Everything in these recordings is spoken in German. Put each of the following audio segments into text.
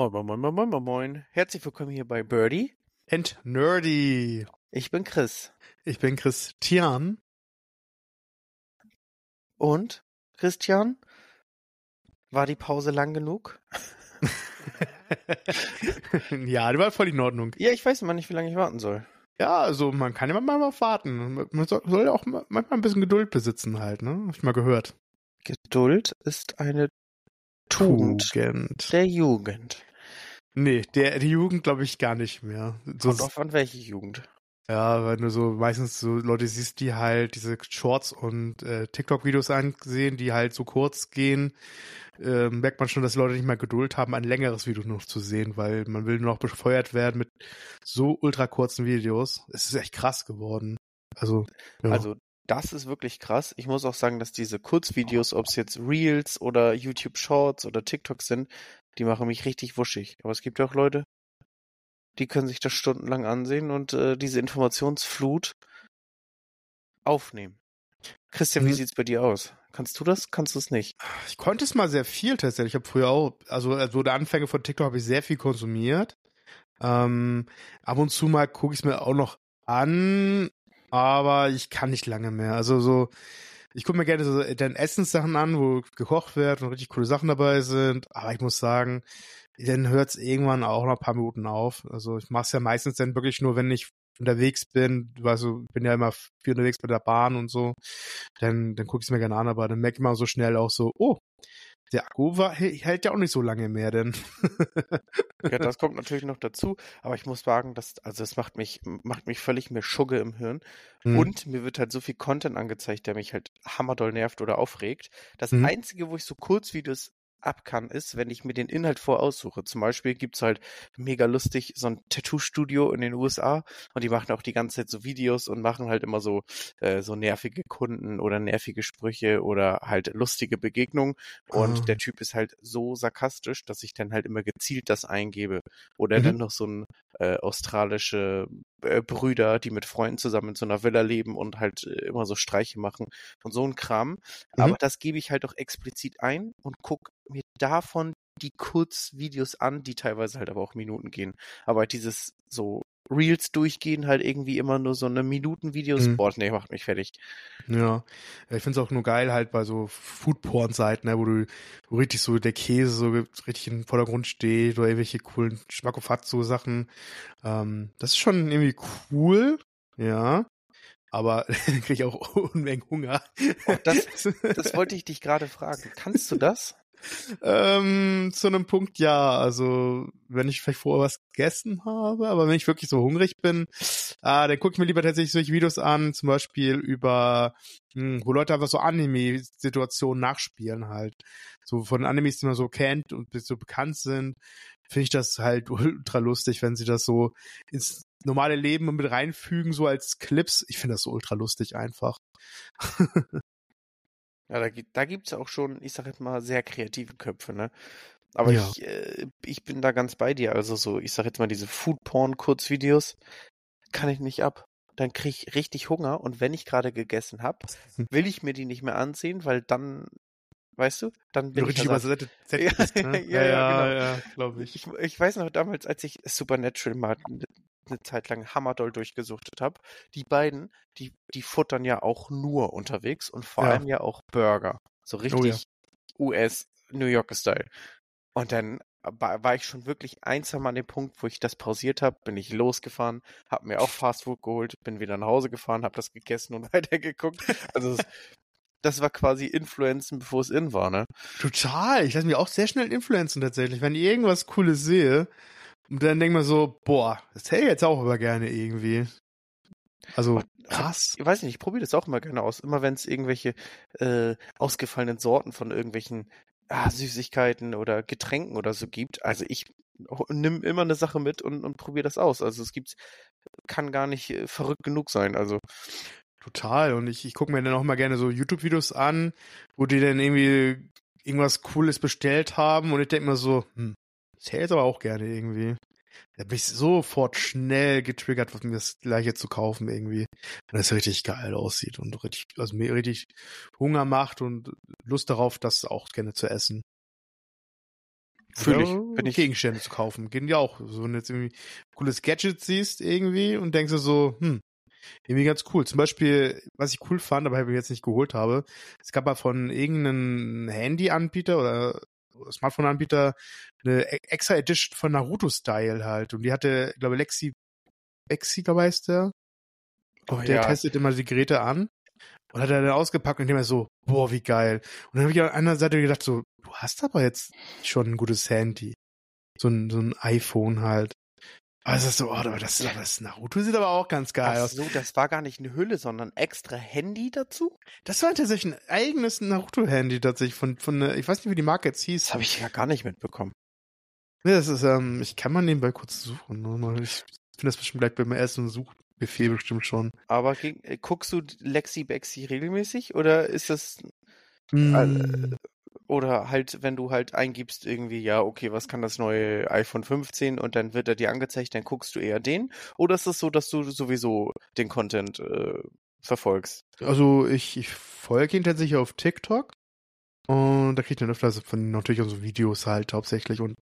Moin, moin, moin, moin, moin, moin. Herzlich willkommen hier bei Birdie. And Nerdy. Ich bin Chris. Ich bin Christian. Und, Christian, war die Pause lang genug? ja, die war voll in Ordnung. Ja, ich weiß immer nicht, wie lange ich warten soll. Ja, also man kann ja mal, warten. Man soll, soll ja auch manchmal ein bisschen Geduld besitzen halt, ne? Hab ich mal gehört. Geduld ist eine Tugend, Tugend. der Jugend. Nee, der, die Jugend glaube ich gar nicht mehr. So, Kommt drauf an, welche Jugend. ja, wenn du so meistens so Leute siehst, die halt diese Shorts und äh, TikTok-Videos ansehen, die halt so kurz gehen, äh, merkt man schon, dass die Leute nicht mehr Geduld haben, ein längeres Video noch zu sehen, weil man will nur noch befeuert werden mit so ultra kurzen Videos. Es ist echt krass geworden. Also, ja. Also, das ist wirklich krass. Ich muss auch sagen, dass diese Kurzvideos, ob es jetzt Reels oder YouTube Shorts oder TikTok sind, die machen mich richtig wuschig. Aber es gibt ja auch Leute, die können sich das stundenlang ansehen und äh, diese Informationsflut aufnehmen. Christian, wie Hm. sieht's bei dir aus? Kannst du das? Kannst du es nicht? Ich konnte es mal sehr viel tatsächlich. Ich habe früher auch, also, also der Anfänge von TikTok habe ich sehr viel konsumiert. Ähm, ab und zu mal gucke ich es mir auch noch an, aber ich kann nicht lange mehr. Also so, ich gucke mir gerne so dann Essenssachen an, wo gekocht wird und richtig coole Sachen dabei sind. Aber ich muss sagen, dann hört es irgendwann auch nach ein paar Minuten auf. Also ich mache es ja meistens dann wirklich nur, wenn ich unterwegs bin, also ich bin ja immer viel unterwegs bei der Bahn und so, dann, dann gucke ich es mir gerne an, aber dann merke ich mal so schnell auch so, oh, der Akku war, hält ja auch nicht so lange mehr, denn. Ja, das kommt natürlich noch dazu, aber ich muss sagen, dass, also es macht mich, macht mich völlig mehr Schugge im Hirn. Hm. Und mir wird halt so viel Content angezeigt, der mich halt hammerdoll nervt oder aufregt. Das Mhm. Einzige, wo ich so Kurzvideos ab kann, ist, wenn ich mir den Inhalt voraussuche. Zum Beispiel gibt's halt mega lustig so ein Tattoo-Studio in den USA und die machen auch die ganze Zeit so Videos und machen halt immer so, äh, so nervige Kunden oder nervige Sprüche oder halt lustige Begegnungen. Und Ah. der Typ ist halt so sarkastisch, dass ich dann halt immer gezielt das eingebe. Oder Mhm. dann noch so ein äh, australische äh, Brüder, die mit Freunden zusammen in so einer Villa leben und halt äh, immer so Streiche machen und so ein Kram. Mhm. Aber das gebe ich halt auch explizit ein und guck mir davon die Kurzvideos an, die teilweise halt aber auch Minuten gehen. Aber dieses so Reels durchgehen, halt irgendwie immer nur so eine Minuten-Videos, Mhm. boah, nee, macht mich fertig. Ja, Ja, ich finde es auch nur geil halt bei so Foodporn-Seiten, ne, wo du wo richtig so der Käse so richtig im Vordergrund steht oder irgendwelche coolen Schmackofatzo-Sachen. Ähm, das ist schon irgendwie cool, ja. Aber dann kriege ich auch Unmengen Hunger. Oh, das, das wollte ich dich gerade fragen. Kannst du das? Ähm, zu einem Punkt ja. Also, wenn ich vielleicht vorher was gegessen habe, aber wenn ich wirklich so hungrig bin, ah, dann gucke ich mir lieber tatsächlich solche Videos an, zum Beispiel über, hm, wo Leute einfach so Anime-Situationen nachspielen halt. So von Animes, die man so kennt und so bekannt sind, finde ich das halt ultra lustig, wenn sie das so ins normale Leben mit reinfügen, so als Clips. Ich finde das so ultra lustig einfach. Ja, da, gibt- da gibt's auch schon, ich sag jetzt mal, sehr kreative Köpfe, ne? Aber Ja. ich, äh, ich bin da ganz bei dir. Also so, ich sag jetzt mal, diese Foodporn-Kurzvideos kann ich nicht ab. Dann krieg ich richtig Hunger und wenn ich gerade gegessen hab, Hm. will ich mir die nicht mehr ansehen, weil dann, weißt du, dann bin du ich richtig da so- übersättigt Ja, ne? ja, ja, genau. ja glaube ich. ich, ich weiß noch damals, als ich Supernatural mal eine, Zeit lang hammerdoll durchgesuchtet habe, die beiden, die, die futtern ja auch nur unterwegs und vor Ja. allem ja auch Burger. So Oh richtig US New Yorker Style. Und dann war, war ich schon wirklich einsam an dem Punkt, wo ich das pausiert habe, bin ich losgefahren, habe mir auch Fastfood geholt, bin wieder nach Hause gefahren, habe das gegessen und weitergeguckt. Also es, das war quasi Influenzen, bevor es in war, ne? Total. Ich lasse mich auch sehr schnell influenzen tatsächlich. Wenn ich irgendwas Cooles sehe, und dann denke ich mir so, boah, das hätte ich jetzt auch aber gerne irgendwie. Also, krass. Ich weiß nicht, ich probiere das auch immer gerne aus. Immer wenn es irgendwelche äh, ausgefallenen Sorten von irgendwelchen ah, Süßigkeiten oder Getränken oder so gibt. Also ich nimm immer eine Sache mit und, und probiere das aus. Also es gibt, kann gar nicht äh, verrückt genug sein. Also Total. Und ich, ich gucke mir dann auch mal gerne so YouTube-Videos an, wo die dann irgendwie irgendwas Cooles bestellt haben und ich denke mir so, hm, das aber auch gerne irgendwie. Da bin ich sofort schnell getriggert, was mir das gleiche zu kaufen irgendwie. Und das richtig geil aussieht und richtig, also mir richtig Hunger macht und Lust darauf, das auch gerne zu essen. Fühle ich. Bin ich Gegenstände zu kaufen. Gehen ja auch. So, wenn du jetzt irgendwie cooles Gadget siehst irgendwie und denkst du so, hm, irgendwie ganz cool. Zum Beispiel, was ich cool fand, aber ich jetzt nicht geholt habe, es gab mal von irgendeinem Handy-Anbieter oder Smartphone-Anbieter eine e- extra Edition von Naruto-Style halt. Und die hatte, ich glaube, Lexi, Lexi, glaube ich, heißt der. Oh Und der ja. testet immer die Geräte an. Und hat er dann ausgepackt und immer so, boah, wie geil. Und dann habe ich an einer Seite gedacht, so, du hast aber jetzt schon ein gutes Handy. So ein, so ein iPhone halt. Also so, oh, aber das, das Naruto sieht aber auch ganz geil Ach aus. so, das war gar nicht eine Hülle, sondern extra Handy dazu? Das war tatsächlich ein eigenes Naruto-Handy tatsächlich von, von, äh, ich weiß nicht, wie die Marke jetzt hieß. Das habe ich ja gar nicht mitbekommen. Nee, das ist, ähm, ich kann mal nebenbei kurz suchen. Ich finde das bestimmt gleich beim ersten Suchbefehl bestimmt schon. Aber äh, guckst du Lexi Bexi regelmäßig oder ist das Mm, oder halt, wenn du halt eingibst irgendwie, ja, okay, was kann das neue iPhone 15 und dann wird er dir angezeigt, dann guckst du eher den? Oder ist es so, dass du sowieso den Content äh, verfolgst? Also ich, ich folge ihn tatsächlich auf TikTok und da kriege ich dann öfter von natürlich unsere Videos halt hauptsächlich und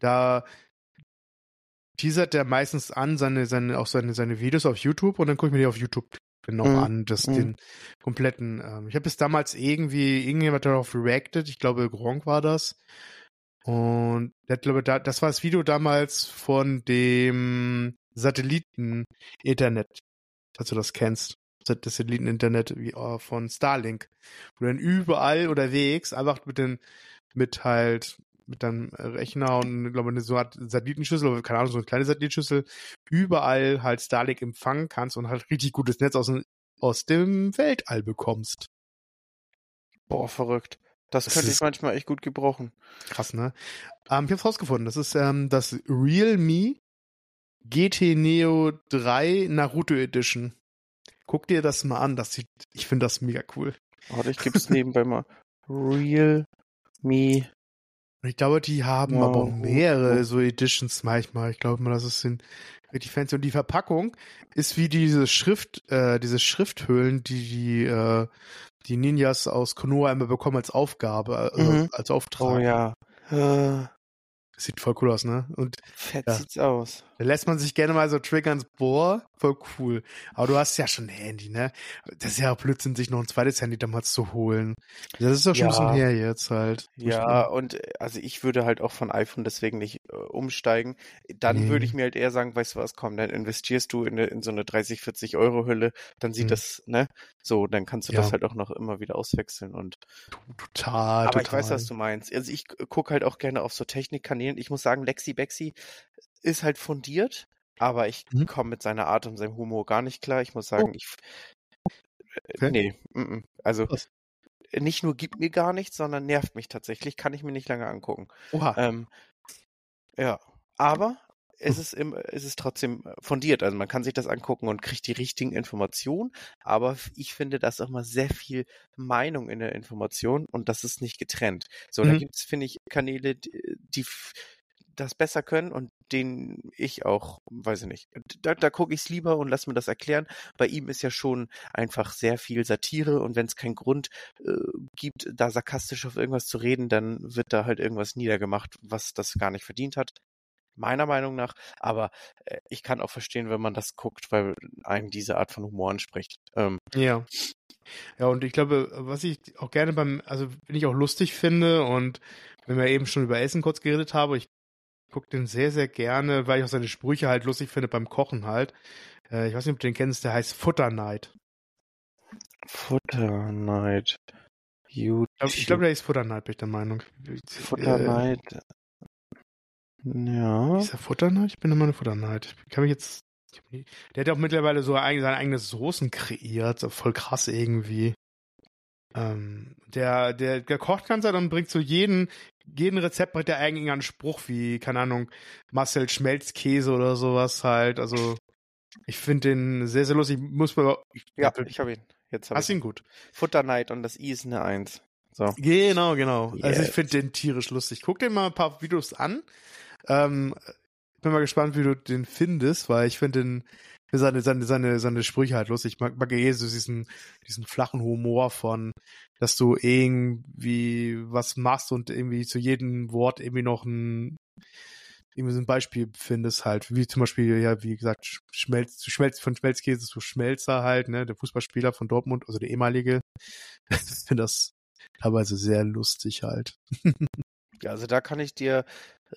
da teasert der meistens an seine, seine, auch seine, seine Videos auf YouTube und dann gucke ich mir die auf YouTube noch Mhm. an, das, Mhm. den kompletten, ähm, ich habe bis damals irgendwie, irgendjemand darauf reacted, ich glaube Gronk war das und hat, glaube da, das war das Video damals von dem Satelliten-Internet, falls du das kennst das Satelliten-Internet äh, von Starlink. Wo dann überall unterwegs einfach mit den, mit halt, mit deinem Rechner und, glaube ich, so eine Art Satellitenschüssel, oder keine Ahnung, so eine kleine Satellitenschüssel, überall halt Starlink empfangen kannst und halt richtig gutes Netz aus, dem- aus dem Weltall bekommst. Boah, verrückt. Das, Das könnte ich manchmal echt gut gebrauchen. Krass, ne? Ähm, ich hab's rausgefunden. Das ist ähm, das Realme GT Neo 3 Naruto Edition. Guck dir das mal an. Das sieht, ich finde das mega cool. Warte, ich gebe es nebenbei mal. Real Me. Und ich glaube, die haben Wow. aber auch mehrere so Editions manchmal. Ich glaube mal, das ist ein richtig fancy. Und die Verpackung ist wie diese Schrift, äh, diese Schrifthöhlen, die die, äh, die Ninjas aus Konoha immer bekommen als Aufgabe, also Mhm. als Auftrag. Oh ja. Äh, sieht voll cool aus, ne? Und fett Ja. sieht's aus. Da lässt man sich gerne mal so triggern, boah, voll cool. Aber du hast ja schon ein Handy, ne? Das ist ja auch Blödsinn, sich noch ein zweites Handy damals zu holen. Das ist doch schon ein bisschen Ja. her jetzt halt. Ja, und äh, also ich würde halt auch von iPhone deswegen nicht äh, umsteigen. Dann Nee. würde ich mir halt eher sagen, weißt du was, komm, dann investierst du in, eine- in so eine 30, 40 Euro Hülle, dann sieht Mhm. das, ne? So, dann kannst du Ja. das halt auch noch immer wieder auswechseln und Total, Aber total. ich weiß, was du meinst. Also ich gucke halt auch gerne auf so Technikkanälen. Ich muss sagen, Lexi Bexi ist halt fundiert, aber ich Mhm. komme mit seiner Art und seinem Humor gar nicht klar. Ich muss sagen, ich äh, Okay. nee, mm, mm. also Was? nicht nur gibt mir gar nichts, sondern nervt mich tatsächlich. Kann ich mir nicht lange angucken. Oha. Ähm, ja, aber es ist, im, es ist trotzdem fundiert. Also man kann sich das angucken und kriegt die richtigen Informationen. Aber ich finde, da ist auch mal sehr viel Meinung in der Information und das ist nicht getrennt. So, da Mhm. gibt es, finde ich, Kanäle, die, die das besser können und denen ich auch, weiß ich nicht, da, da gucke ich es lieber und lass mir das erklären. Bei ihm ist ja schon einfach sehr viel Satire und wenn es keinen Grund äh, gibt, da sarkastisch auf irgendwas zu reden, dann wird da halt irgendwas niedergemacht, was das gar nicht verdient hat. Meiner Meinung nach. Aber äh, ich kann auch verstehen, wenn man das guckt, weil einen diese Art von Humor anspricht. Ähm, Ja. Ja, und ich glaube, was ich auch gerne beim, also wenn ich auch lustig finde und wenn wir eben schon über Essen kurz geredet haben, ich gucke den sehr, sehr gerne, weil ich auch seine Sprüche halt lustig finde beim Kochen halt. Äh, ich weiß nicht, ob du den kennst, der heißt Futter Night. Futter Night. YouTube. Ich glaube, glaub, der ist Futter Night, bin ich der Meinung. Futter Äh, Night. Ja. Ist der Futter Night? Ich bin immer eine Futter Night. Ich kann mich jetzt. Der hat auch mittlerweile so eigen- seine eigenen Soßen kreiert. So Voll krass irgendwie. Ähm, der, der, der kocht ganz halt und bringt so jeden, jeden Rezept bringt er eigentlich einen Spruch wie, keine Ahnung, Marcel Schmelzkäse oder sowas halt. Also, ich finde den sehr, sehr lustig. Muss man, ich, Ja, ich habe ihn. Jetzt habe hast ich ihn gut. Futter Night und das I ist eine Eins. So. Genau, genau. Also ich Yes. finde den tierisch lustig. Guck dir mal ein paar Videos an. Ähm, bin mal gespannt, wie du den findest, weil ich finde den, seine, seine, seine, seine Sprüche halt lustig. Ich mag, mag eh so diesen, diesen flachen Humor von, dass du irgendwie was machst und irgendwie zu jedem Wort irgendwie noch ein, irgendwie so ein Beispiel findest halt, wie zum Beispiel, ja, wie gesagt, Schmelz, Schmelz, von Schmelzkäse zu Schmelzer halt, ne, der Fußballspieler von Dortmund, also der ehemalige. ich finde das teilweise sehr lustig halt. Ja, also da kann ich dir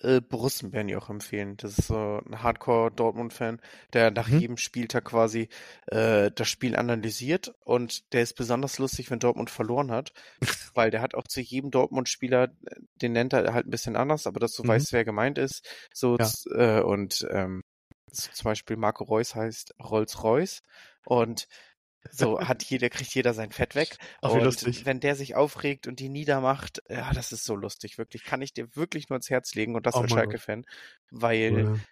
äh, Brussenberni auch empfehlen. Das ist so ein Hardcore-Dortmund-Fan, der nach Mhm. jedem Spieltag quasi äh, das Spiel analysiert und der ist besonders lustig, wenn Dortmund verloren hat, weil der hat auch zu jedem Dortmund-Spieler, äh, den nennt er halt ein bisschen anders, aber dass du Mhm. weißt, wer gemeint ist. So Ja. äh, und ähm, so zum Beispiel Marco Reus heißt Rolls-Royce und so hat jeder, kriegt jeder sein Fett weg. Ach, wie und lustig. wenn der sich aufregt und die niedermacht, ja, das ist so lustig, wirklich. Kann ich dir wirklich nur ans Herz legen und das Oh als. Schalke-Fan, weil, Cool.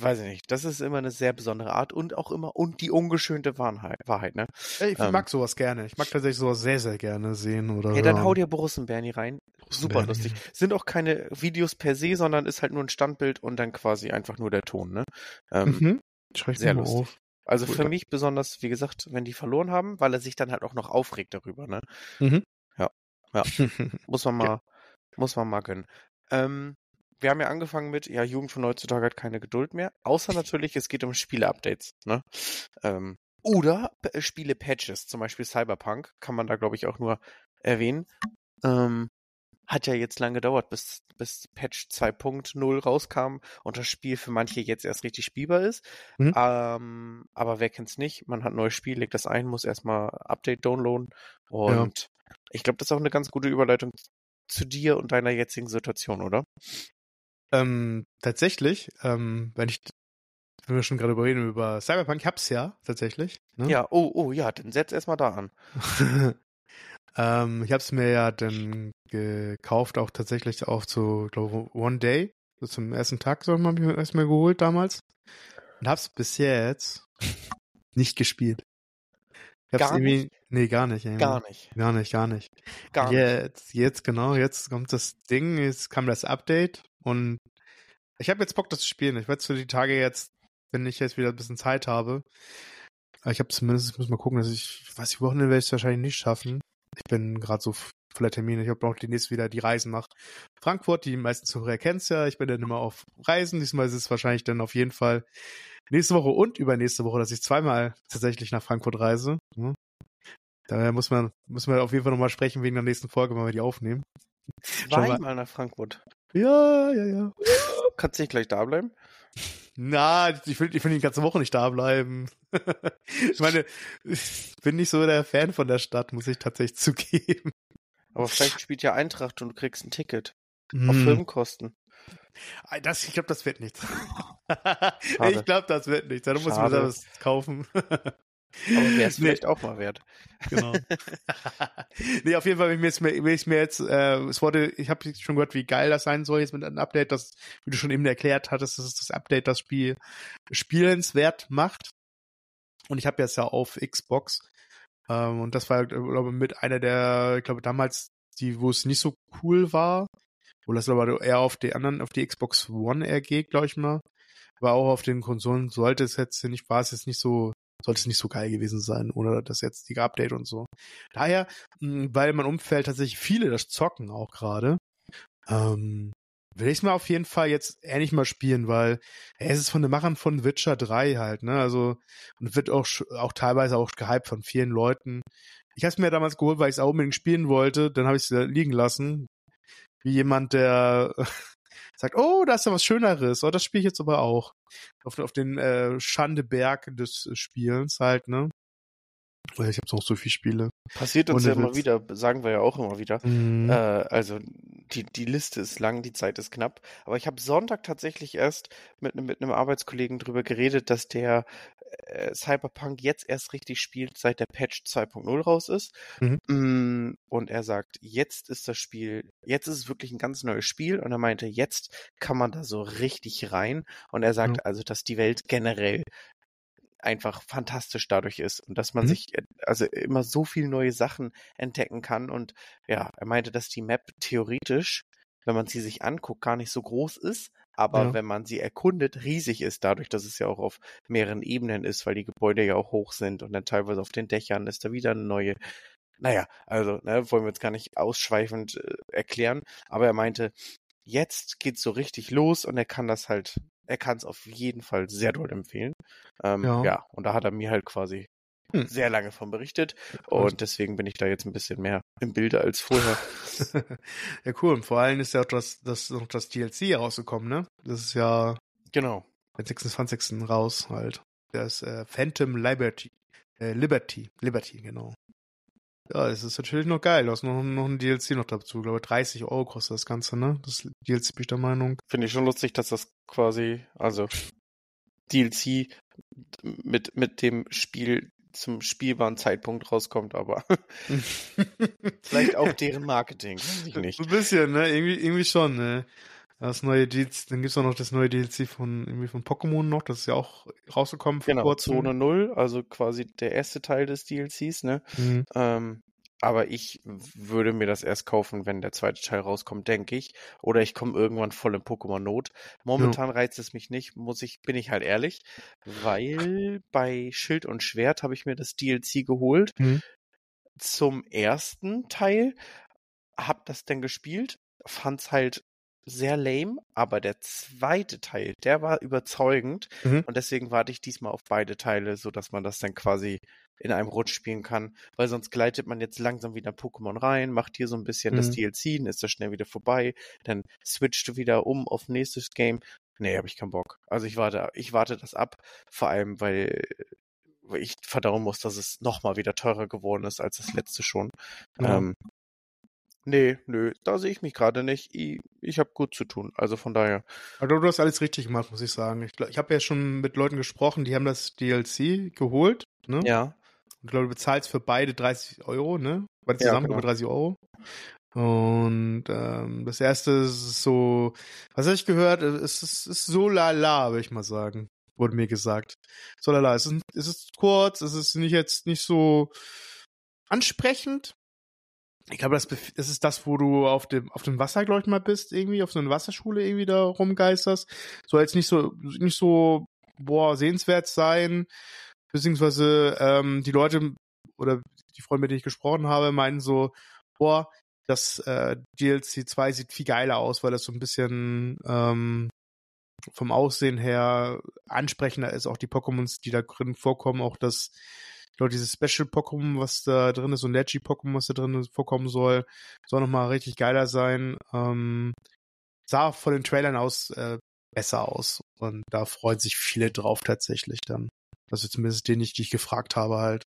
weiß ich nicht, das ist immer eine sehr besondere Art und auch immer, und die ungeschönte Wahrheit, Wahrheit ne? Ich Ähm. mag sowas gerne. Ich mag tatsächlich sowas sehr, sehr gerne sehen oder Ja, dann hau dir Borussenberni rein. Super lustig. Sind auch keine Videos per se, sondern ist halt nur ein Standbild und dann quasi einfach nur der Ton, ne? Ähm, Mhm. Schreib sehr lustig. auf. Also Cool. für mich besonders, wie gesagt, wenn die verloren haben, weil er sich dann halt auch noch aufregt darüber, ne? Mhm. Ja. Ja. Muss man Ja. mal, muss man mal gönnen. Ähm, wir haben ja angefangen mit, ja, Jugend von heutzutage hat keine Geduld mehr. Außer natürlich, es geht um Spiele-Updates, ne? Ähm, oder P- Spiele-Patches, zum Beispiel Cyberpunk, kann man da, glaube ich, auch nur erwähnen. Ähm, hat ja jetzt lange gedauert, bis, bis Patch 2.0 rauskam und das Spiel für manche jetzt erst richtig spielbar ist. Mhm. Ähm, aber wer kennt's nicht? Man hat ein neues Spiel, legt das ein, muss erstmal Update downloaden und ich glaube, das ist auch eine ganz gute Überleitung zu dir und deiner jetzigen Situation, oder? Ähm, tatsächlich, ähm, wenn ich, wenn wir schon gerade über reden, über Cyberpunk, ich hab's ja, tatsächlich. Ne? Ja, oh, oh, ja, dann setz erstmal da an. ähm, ich hab's mir ja dann gekauft, auch tatsächlich auch zu, glaube One Day, so zum ersten Tag, so habe ich mir erst mal geholt damals. Und hab's bis jetzt nicht gespielt. Ich hab's Gar irgendwie, nee, gar nicht. irgendwie. Gar nicht. Gar nicht, gar nicht. Gar nicht. Jetzt, jetzt genau, jetzt kommt das Ding, jetzt kam das Update und ich habe jetzt Bock, das zu spielen. Ich werde es für die Tage jetzt, wenn ich jetzt wieder ein bisschen Zeit habe. Aber ich habe zumindest, ich muss mal gucken, dass ich, ich weiß nicht, Wochenende werde ich es wahrscheinlich nicht schaffen. Ich bin gerade so voller Termine. Ich habe auch demnächst wieder die Reisen nach Frankfurt. Die meisten Zuhörer kennen's ja. Ich bin dann immer auf Reisen. Diesmal ist es wahrscheinlich dann auf jeden Fall nächste Woche und übernächste Woche, dass ich zweimal tatsächlich nach Frankfurt reise. Hm? Daher muss man, müssen wir auf jeden Fall nochmal sprechen wegen der nächsten Folge, wenn wir die aufnehmen. Zweimal nach Frankfurt. Ja, ja, ja. Kannst du nicht gleich da bleiben? Na, ich will, ich will die ganze Woche nicht da bleiben. ich meine, ich bin nicht so der Fan von der Stadt, muss ich tatsächlich zugeben. Aber vielleicht spielt ja Eintracht und du kriegst ein Ticket. Auf Hm. Firmenkosten. Das, ich glaube, das wird nichts. Ich glaube, das wird nichts. Da muss man Schade. da was kaufen. Aber wäre es Nee. vielleicht auch mal wert. Genau. nee, auf jeden Fall will ich mir jetzt, will ich mir jetzt äh, es wurde, ich habe schon gehört, wie geil das sein soll jetzt mit einem Update, das, wie du schon eben erklärt hattest, dass das Update das Spiel spielenswert macht. Und ich habe jetzt ja auf Xbox. Ähm, und das war, glaube ich, mit einer der, ich glaube, damals, die, wo es nicht so cool war. Wo das aber eher auf die anderen, auf die Xbox One geht, glaube ich mal. Aber auch auf den Konsolen sollte es jetzt nicht, war es jetzt nicht so, sollte es nicht so geil gewesen sein, ohne das jetzige Update und so. Daher, mh, weil mein Umfeld tatsächlich viele das zocken auch gerade, ähm, will ich es mal auf jeden Fall jetzt ähnlich mal spielen, weil ey, es ist von den Machern von Witcher 3 halt, ne? Also und wird auch auch teilweise auch gehypt von vielen Leuten. Ich habe es mir damals geholt, weil ich es auch unbedingt spielen wollte, dann habe ich es liegen lassen. Wie jemand, der sagt, oh, da ist ja was Schöneres, oh, das spiele ich jetzt aber auch. Auf, auf den äh, Schandeberg des Spielens halt, ne? Weil ich habe noch so viele Spiele. Passiert uns ja immer wieder, sagen wir ja auch immer wieder. Mhm. Äh, also die, die Liste ist lang, die Zeit ist knapp. Aber ich habe Sonntag tatsächlich erst mit, einem- mit einem Arbeitskollegen drüber geredet, dass der Cyberpunk jetzt erst richtig spielt, seit der Patch 2.0 raus ist. Mhm. Mm, Und er sagt, jetzt ist das Spiel, jetzt ist es wirklich ein ganz neues Spiel. Und er meinte, jetzt kann man da so richtig rein. Und er sagt Ja. also, dass die Welt generell einfach fantastisch dadurch ist und dass man Mhm. sich äh, also immer so viel neue Sachen entdecken kann und ja, er meinte, dass die Map theoretisch, wenn man sie sich anguckt, gar nicht so groß ist, aber Ja. wenn man sie erkundet, riesig ist, dadurch, dass es ja auch auf mehreren Ebenen ist, weil die Gebäude ja auch hoch sind und dann teilweise auf den Dächern ist da wieder eine neue. Naja, also ne, wollen wir jetzt gar nicht ausschweifend äh, erklären, aber er meinte, jetzt geht's so richtig los und er kann das halt, er kann es auf jeden Fall sehr doll empfehlen. Ähm, Ja. ja. und da hat er mir halt quasi Hm. sehr lange von berichtet und deswegen bin ich da jetzt ein bisschen mehr im Bilde als vorher. ja, cool. Und vor allem ist ja auch das, das, noch das DLC rausgekommen, ne? Das ist ja genau. den 26. raus halt. Das äh, Phantom Liberty. Äh, Liberty. Liberty, genau. Ja, es ist natürlich noch geil. Du hast noch, noch ein DLC noch dazu. Ich glaube, 30 Euro kostet das Ganze, ne? Das DLC bin ich der Meinung. Finde ich schon lustig, dass das quasi, also DLC mit, mit dem Spiel zum spielbaren Zeitpunkt rauskommt, aber vielleicht auch deren Marketing, weiß ich nicht. So ein bisschen, ne? Irgendwie, irgendwie schon, ne? Das neue DLC, dann gibt's auch noch das neue DLC von irgendwie von Pokémon noch, das ist ja auch rausgekommen vor Genau, kurzem. Zone 0, also quasi der erste Teil des DLCs, ne? Mhm. Ähm, aber ich würde mir das erst kaufen, wenn der zweite Teil rauskommt, denke ich. Oder ich komme irgendwann voll in Pokémon-Not. Momentan reizt es mich nicht, muss ich, bin ich halt ehrlich, weil bei Schild und Schwert habe ich mir das DLC geholt. Mhm. Zum ersten Teil, hab das dann gespielt, fand's halt sehr lame, aber der zweite Teil, der war überzeugend Mhm. und deswegen warte ich diesmal auf beide Teile, so dass man das dann quasi in einem Rutsch spielen kann, weil sonst gleitet man jetzt langsam wieder Pokémon rein, macht hier so ein bisschen das Mhm. DLC, dann ist das schnell wieder vorbei, dann switcht du wieder um auf nächstes Game. Nee, habe ich keinen Bock. Also ich warte, ich warte das ab, vor allem weil ich verdauen muss, dass es nochmal wieder teurer geworden ist als das letzte schon. Ja. Ähm, nee, nö, da sehe ich mich gerade nicht. Ich, ich habe gut zu tun. Also von daher. Aber du hast alles richtig gemacht, muss ich sagen. Ich, ich habe ja schon mit Leuten gesprochen, die haben das DLC geholt, ne? Ja, Und ich glaube, du bezahlst für beide 30 Euro, ne? Beide Ja, zusammen genau. über 30 Euro. Und ähm, das erste ist so, was habe ich gehört? Es ist, ist so lala, würde ich mal sagen. Wurde mir gesagt. So lala. Es ist, es ist kurz, es ist nicht jetzt nicht so ansprechend. Ich glaube, das, das ist das, wo du auf dem, auf dem Wasser, glaube ich, mal bist, irgendwie, auf so einer Wasserschule irgendwie da rumgeisterst. Soll jetzt nicht so, nicht so, boah, sehenswert sein. Beziehungsweise, ähm, die Leute oder die Freunde, mit denen ich gesprochen habe, meinen so, boah, das äh, DLC 2 sieht viel geiler aus, weil das so ein bisschen ähm, vom Aussehen her ansprechender ist. Auch die Pokémons, die da drin vorkommen, auch das, ich glaube, dieses Special Pokémon, was da drin ist, so ein Leggy Pokémon, was da drin vorkommen soll, soll nochmal richtig geiler sein. Ähm, sah von den Trailern aus äh, besser aus. Und da freuen sich viele drauf tatsächlich dann. Also zumindest den ich, die ich gefragt habe halt.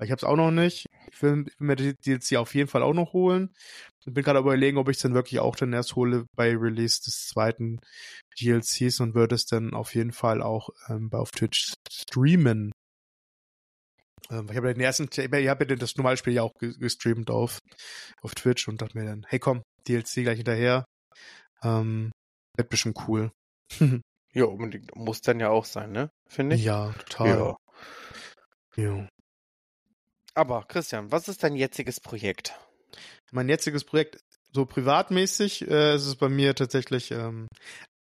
Ich habe es auch noch nicht. Ich will, mir die DLC auf jeden Fall auch noch holen. Ich bin gerade überlegen, ob ich es dann wirklich auch dann erst hole bei Release des zweiten DLCs und würde es dann auf jeden Fall auch ähm, auf Twitch streamen. Ähm, ich habe ja den ersten, ich habe ja das normale Spiel ja auch ge- gestreamt auf, auf Twitch und dachte mir dann, hey komm, DLC gleich hinterher. Ähm, wird bestimmt cool. ja, unbedingt. Muss dann ja auch sein, ne? Finde ich. ja, total. Ja. Ja. Aber Christian, was ist dein jetziges Projekt? Mein jetziges Projekt, so privatmäßig, äh, ist es bei mir tatsächlich, ähm,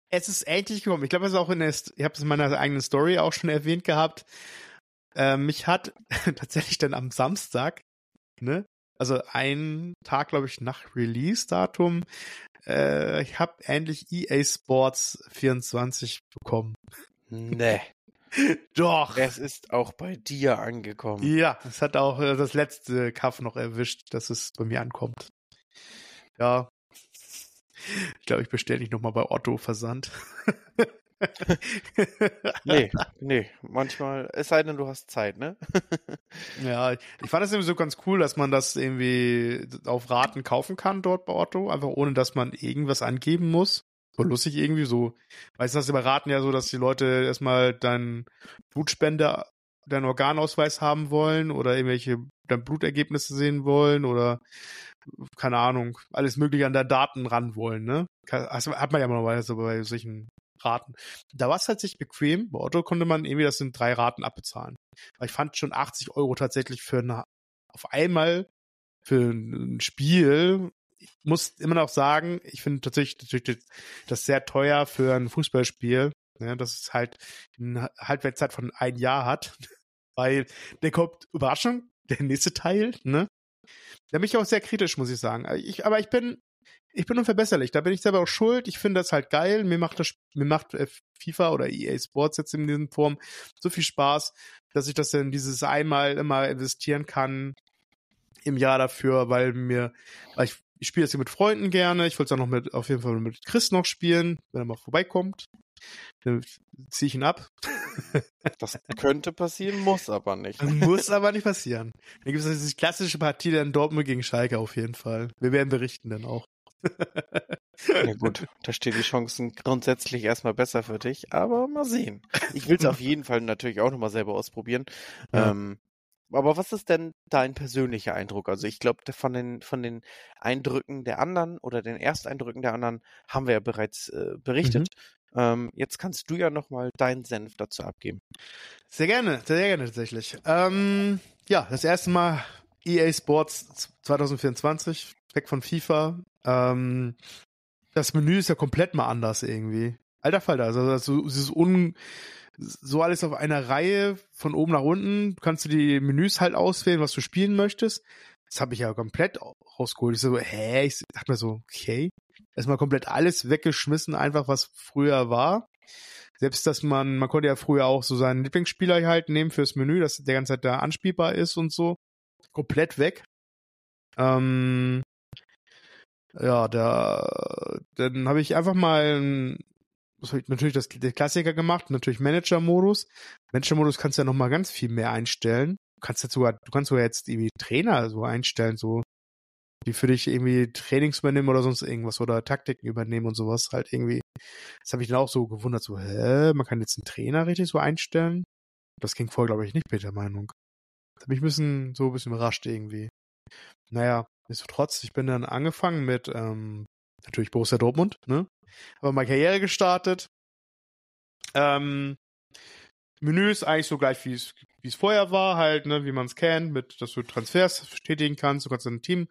es ist endlich gekommen. Ich glaube, es ist auch in der, ich habe es in meiner eigenen Story auch schon erwähnt gehabt. Äh, mich hat tatsächlich dann am Samstag, ne, also einen Tag, glaube ich, nach Release-Datum, äh, ich habe endlich EA Sports 24 bekommen. Nee. Doch. Es ist auch bei dir angekommen. Ja, es hat auch äh, das letzte Kaff noch erwischt, dass es bei mir ankommt. Ja. Ich glaube, ich bestelle nicht nochmal bei Otto Versand. Nee, nee. Manchmal, es sei denn, du hast Zeit, ne? Ja, ich fand das irgendwie so ganz cool, dass man das irgendwie auf Raten kaufen kann dort bei Otto, einfach ohne dass man irgendwas angeben muss. So lustig irgendwie so. Weißt du, das über Raten ja so, dass die Leute erstmal deinen Blutspender, deinen Organausweis haben wollen oder irgendwelche dein Blutergebnisse sehen wollen oder keine Ahnung, alles mögliche an der Daten ran wollen, ne? Also hat man ja normalerweise bei solchen Raten. Da war es tatsächlich bequem. Bei Otto konnte man irgendwie das in drei Raten abbezahlen. Aber ich fand schon 80 Euro tatsächlich für eine, auf einmal für ein Spiel ich muss immer noch sagen, ich finde tatsächlich, das sehr teuer für ein Fußballspiel, ne, dass es halt eine Halbwertszeit von ein Jahr hat, weil der kommt, Überraschung, der nächste Teil, ne? Da bin ich auch sehr kritisch, muss ich sagen. Ich, aber ich bin, ich bin unverbesserlich. Da bin ich selber auch schuld. Ich finde das halt geil. Mir macht das, mir macht äh, FIFA oder EA Sports jetzt in diesem Form so viel Spaß, dass ich das dann dieses einmal immer investieren kann im Jahr dafür, weil mir, weil ich, ich spiele das hier mit Freunden gerne. Ich wollte es dann noch mit, auf jeden Fall mit Chris noch spielen, wenn er mal vorbeikommt. Dann ziehe ich ihn ab. Das könnte passieren, muss aber nicht. Muss aber nicht passieren. Dann gibt es diese klassische Partie dann Dortmund gegen Schalke auf jeden Fall. Wir werden berichten dann auch. Ja gut, da stehen die Chancen grundsätzlich erstmal besser für dich, aber mal sehen. Ich will es auf jeden Fall natürlich auch nochmal selber ausprobieren. Ja. Ähm, aber was ist denn dein persönlicher Eindruck? Also ich glaube, von den, von den Eindrücken der anderen oder den Ersteindrücken der anderen haben wir ja bereits äh, berichtet. Mhm. Ähm, jetzt kannst du ja nochmal deinen Senf dazu abgeben. Sehr gerne, sehr gerne tatsächlich. Ähm, ja, das erste Mal EA Sports 2024, weg von FIFA. Ähm, das Menü ist ja komplett mal anders irgendwie. Alter Falter, also das, dieses un, so alles auf einer Reihe von oben nach unten. Kannst du die Menüs halt auswählen, was du spielen möchtest. Das habe ich ja komplett rausgeholt. Ich so, hä? Ich dachte mir so, okay. Erstmal komplett alles weggeschmissen, einfach was früher war. Selbst, dass man, man konnte ja früher auch so seinen Lieblingsspieler halt nehmen fürs Menü, dass der ganze Zeit da anspielbar ist und so. Komplett weg. Ähm, ja, da, dann habe ich einfach mal das habe ich natürlich das, der Klassiker gemacht, natürlich Manager-Modus. Manager-Modus kannst du ja nochmal ganz viel mehr einstellen. Du kannst jetzt sogar, du kannst sogar jetzt irgendwie Trainer so einstellen, so, die für dich irgendwie Trainings übernehmen oder sonst irgendwas oder Taktiken übernehmen und sowas halt irgendwie. Das habe ich dann auch so gewundert, so, hä, man kann jetzt einen Trainer richtig so einstellen? Das ging vorher, glaube ich, nicht mit der Meinung. Das habe ich ein bisschen, so ein bisschen überrascht irgendwie. Naja, nichtsdestotrotz, ich bin dann angefangen mit, ähm, natürlich Borussia Dortmund, ne? habe meine Karriere gestartet. Ähm, Menü ist eigentlich so gleich, wie es wie es vorher war, halt, ne, wie man es kennt, mit, dass du Transfers tätigen kannst, du kannst dein Team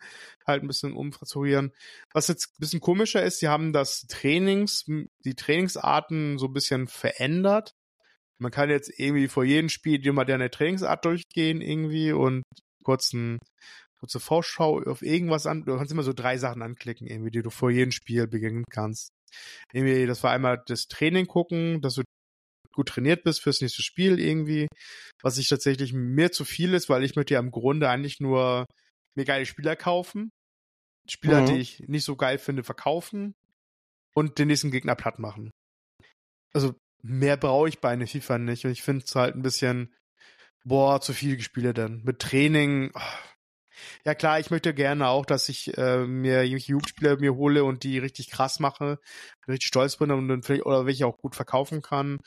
halt ein bisschen umfrakturieren. Was jetzt ein bisschen komischer ist, sie haben das Trainings, die Trainingsarten so ein bisschen verändert. Man kann jetzt irgendwie vor jedem Spiel immer deine Trainingsart durchgehen irgendwie und kurz ein kurze Vorschau auf irgendwas an. Du kannst immer so drei Sachen anklicken, irgendwie, die du vor jedem Spiel beginnen kannst. Irgendwie, das war einmal das Training gucken, dass du gut trainiert bist fürs nächste Spiel irgendwie, was ich tatsächlich mir zu viel ist, weil ich möchte ja im Grunde eigentlich nur mir geile Spieler kaufen, Spieler, mhm. die ich nicht so geil finde, verkaufen und den nächsten Gegner platt machen. Also mehr brauche ich bei einer FIFA nicht und ich finde es halt ein bisschen, boah, zu viele Spiele dann. Mit Training, oh, ja klar, ich möchte gerne auch, dass ich äh, mir Jugendspieler mir hole und die richtig krass mache, richtig stolz bin und dann vielleicht oder welche auch gut verkaufen kann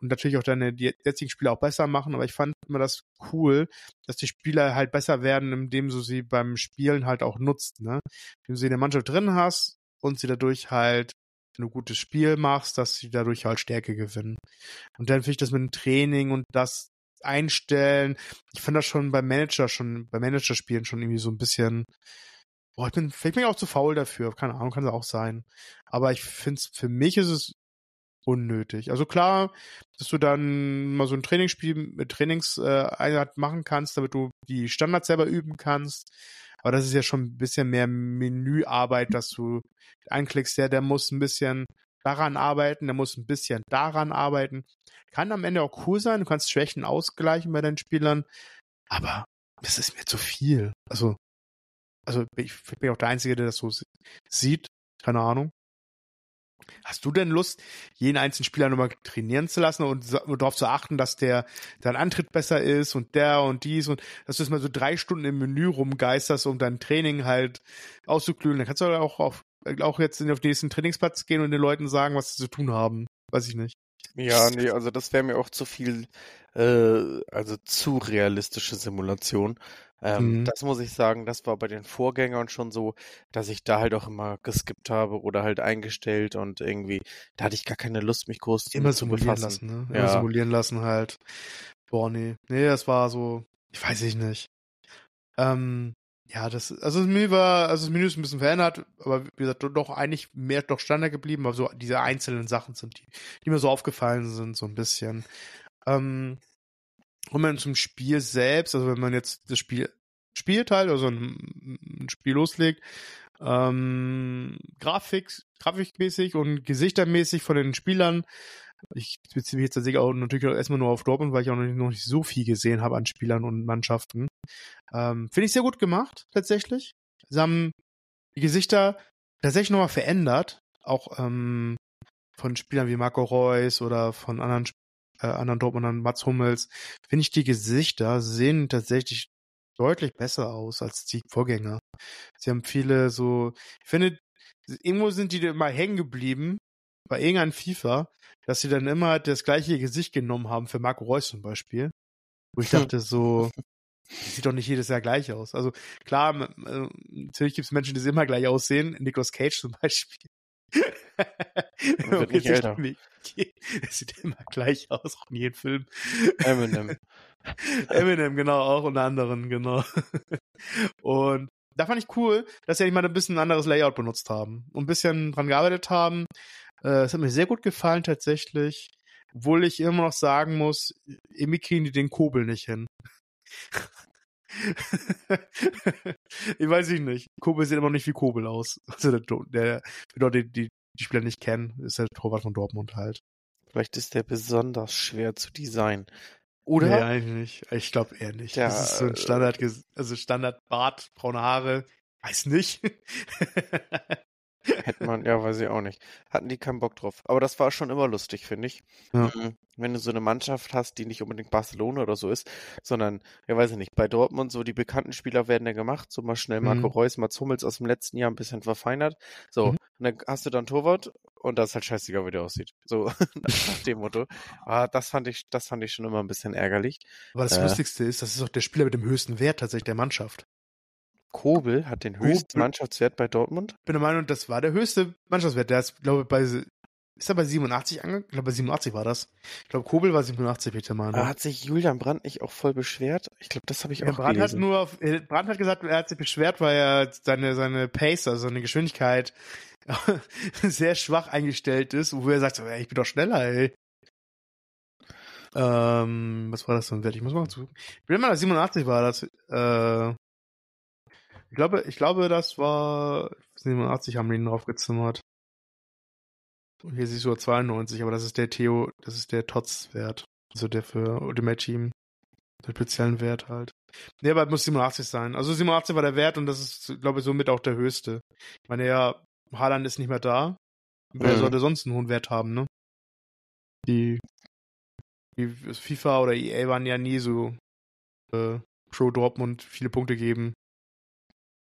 und natürlich auch deine jetzigen Spieler auch besser machen, aber ich fand immer das cool, dass die Spieler halt besser werden, indem du sie beim Spielen halt auch nutzt, ne? Indem du sie in der Mannschaft drin hast und sie dadurch halt wenn du gutes Spiel machst, dass sie dadurch halt Stärke gewinnen. Und dann finde ich das mit dem Training und das einstellen. Ich finde das schon beim Manager schon, bei Managerspielen schon irgendwie so ein bisschen, boah, ich bin, vielleicht bin ich auch zu faul dafür. Keine Ahnung, kann es auch sein. Aber ich finde es, für mich ist es unnötig. Also klar, dass du dann mal so ein Trainingsspiel mit Trainingseinheit äh, machen kannst, damit du die Standards selber üben kannst. Aber das ist ja schon ein bisschen mehr Menüarbeit, dass du anklickst, ja, der muss ein bisschen daran arbeiten, der muss ein bisschen daran arbeiten. Kann am Ende auch cool sein, du kannst Schwächen ausgleichen bei deinen Spielern, aber das ist mir zu viel. Also, also ich bin auch der Einzige, der das so sieht. Keine Ahnung. Hast du denn Lust, jeden einzelnen Spieler nochmal trainieren zu lassen und darauf zu achten, dass der dein Antritt besser ist und der und dies und dass du jetzt mal so drei Stunden im Menü rumgeisterst, um dein Training halt auszuklügeln? Dann kannst du auch auf auch jetzt auf den nächsten Trainingsplatz gehen und den Leuten sagen, was sie zu tun haben. Weiß ich nicht. Ja, nee, also das wäre mir auch zu viel, äh, also zu realistische Simulation. Ähm, mhm. Das muss ich sagen, das war bei den Vorgängern schon so, dass ich da halt auch immer geskippt habe oder halt eingestellt und irgendwie, da hatte ich gar keine Lust, mich groß immer zu simulieren lassen, ne? Immer ja. simulieren lassen halt. Boah, nee. Nee, das war so, ich weiß ich nicht. Ähm, ja, das, also das Menü war, also das Menü ist ein bisschen verändert, aber wie gesagt, doch eigentlich mehr doch Standard geblieben, aber so diese einzelnen Sachen sind, die, die mir so aufgefallen sind, so ein bisschen. Ähm, und man zum Spiel selbst, also wenn man jetzt das Spiel spielt halt, also ein, ein Spiel loslegt, ähm, Grafik, grafikmäßig und gesichtermäßig von den Spielern. Ich beziehe mich jetzt tatsächlich auch natürlich auch erstmal nur auf Dortmund, weil ich auch noch nicht, noch nicht so viel gesehen habe an Spielern und Mannschaften. Ähm, Finde ich sehr gut gemacht, tatsächlich. Sie haben die Gesichter tatsächlich nochmal verändert. Auch ähm, von Spielern wie Marco Reus oder von anderen, äh, anderen Dortmundern, Mats Hummels, finde ich die Gesichter sehen tatsächlich deutlich besser aus als die Vorgänger. Sie haben viele so, ich finde, irgendwo sind die immer hängen geblieben bei irgendeinem FIFA, dass sie dann immer das gleiche Gesicht genommen haben für Marco Reus zum Beispiel. Wo ich hm. dachte so, sieht doch nicht jedes Jahr gleich aus. Also klar, äh, natürlich gibt es Menschen, die immer gleich aussehen. Nicolas Cage zum Beispiel. wird nicht älter. Es sieht immer gleich aus, auch in jedem Film. Eminem. Eminem, genau, auch unter anderem, genau. Und da fand ich cool, dass sie mal ein bisschen ein anderes Layout benutzt haben und ein bisschen dran gearbeitet haben. Äh, es hat mir sehr gut gefallen tatsächlich. Obwohl ich immer noch sagen muss, irgendwie kriegen die den Kobel nicht hin. ich weiß ich nicht. Kobel sieht immer noch nicht wie Kobel aus. Also der, der für Leute, die die Spieler nicht kennen, ist der Torwart von Dortmund halt. Vielleicht ist der besonders schwer zu designen. Oder? Nee, eigentlich nicht. Ich glaube eher nicht. Der, das ist so ein Standard, also Standard Bart, braune Haare. Weiß nicht. Hätte man, ja, weiß ich auch nicht. Hatten die keinen Bock drauf. Aber das war schon immer lustig, finde ich. Ja. Mhm. Wenn du so eine Mannschaft hast, die nicht unbedingt Barcelona oder so ist, sondern, ja, weiß ich nicht, bei Dortmund so die bekannten Spieler werden ja gemacht, so mal schnell Marco mhm. Reus, Mats Hummels aus dem letzten Jahr ein bisschen verfeinert. So, mhm. und dann hast du dann Torwart und das ist halt scheißegal, wie der aussieht. So, nach dem Motto. Ah, das fand ich, das fand ich schon immer ein bisschen ärgerlich. Aber das äh, Lustigste ist, das ist auch der Spieler mit dem höchsten Wert tatsächlich der Mannschaft. Kobel hat den höchsten Mannschaftswert bei Dortmund. Ich bin der Meinung, das war der höchste Mannschaftswert. Der ist, glaube ich, bei, ist er bei 87 angekommen? Ich glaube, bei 87 war das. Ich glaube, Kobel war 87, bin ich der Meinung. Aber hat sich Julian Brandt nicht auch voll beschwert? Ich glaube, das habe ich ja, auch Brandt gelesen. Hat nur, auf, äh, Brandt hat gesagt, er hat sich beschwert, weil er seine, seine Pace, also seine Geschwindigkeit, sehr schwach eingestellt ist, wo er sagt, so, ey, ich bin doch schneller, ey. Ähm, was war das denn? Ich muss mal zu. Ich bin immer 87 war das. Äh, ich glaube, ich glaube, das war 87 haben die ihn draufgezimmert. Und hier siehst du 92, aber das ist der Theo, das ist der Tots-Wert. Also der für Ultimate Team. Der speziellen Wert halt. Nee, aber es muss 87 sein. Also 87 war der Wert und das ist, glaube ich, somit auch der höchste. Ich meine, ja, Haaland ist nicht mehr da. Wer mhm. sollte sonst einen hohen Wert haben, ne? Die, die FIFA oder EA waren ja nie so äh, pro Dortmund viele Punkte geben.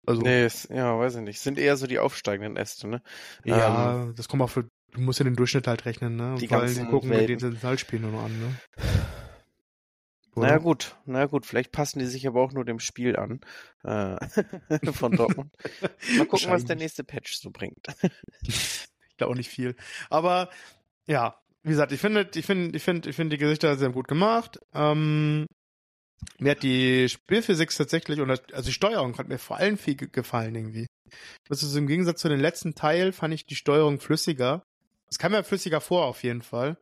Also, nee, ist, ja, weiß ich nicht. Sind eher so die aufsteigenden Äste, ne? Ja, ähm, das kommt auch für, du musst ja den Durchschnitt halt rechnen, ne? Die Weil die gucken mit den Sensalspielen nur noch an, ne? Oder? Naja gut, naja gut, vielleicht passen die sich aber auch nur dem Spiel an äh, von Dortmund. Mal gucken, was der nächste Patch so bringt. ich glaube nicht viel. Aber ja, wie gesagt, ich finde, ich finde, ich finde, ich finde die Gesichter sehr gut gemacht. Ähm, mir hat die Spielphysik tatsächlich und also die Steuerung hat mir vor allem viel gefallen irgendwie. Das ist im Gegensatz zu den letzten Teil fand ich die Steuerung flüssiger. Es kam mir flüssiger vor auf jeden Fall.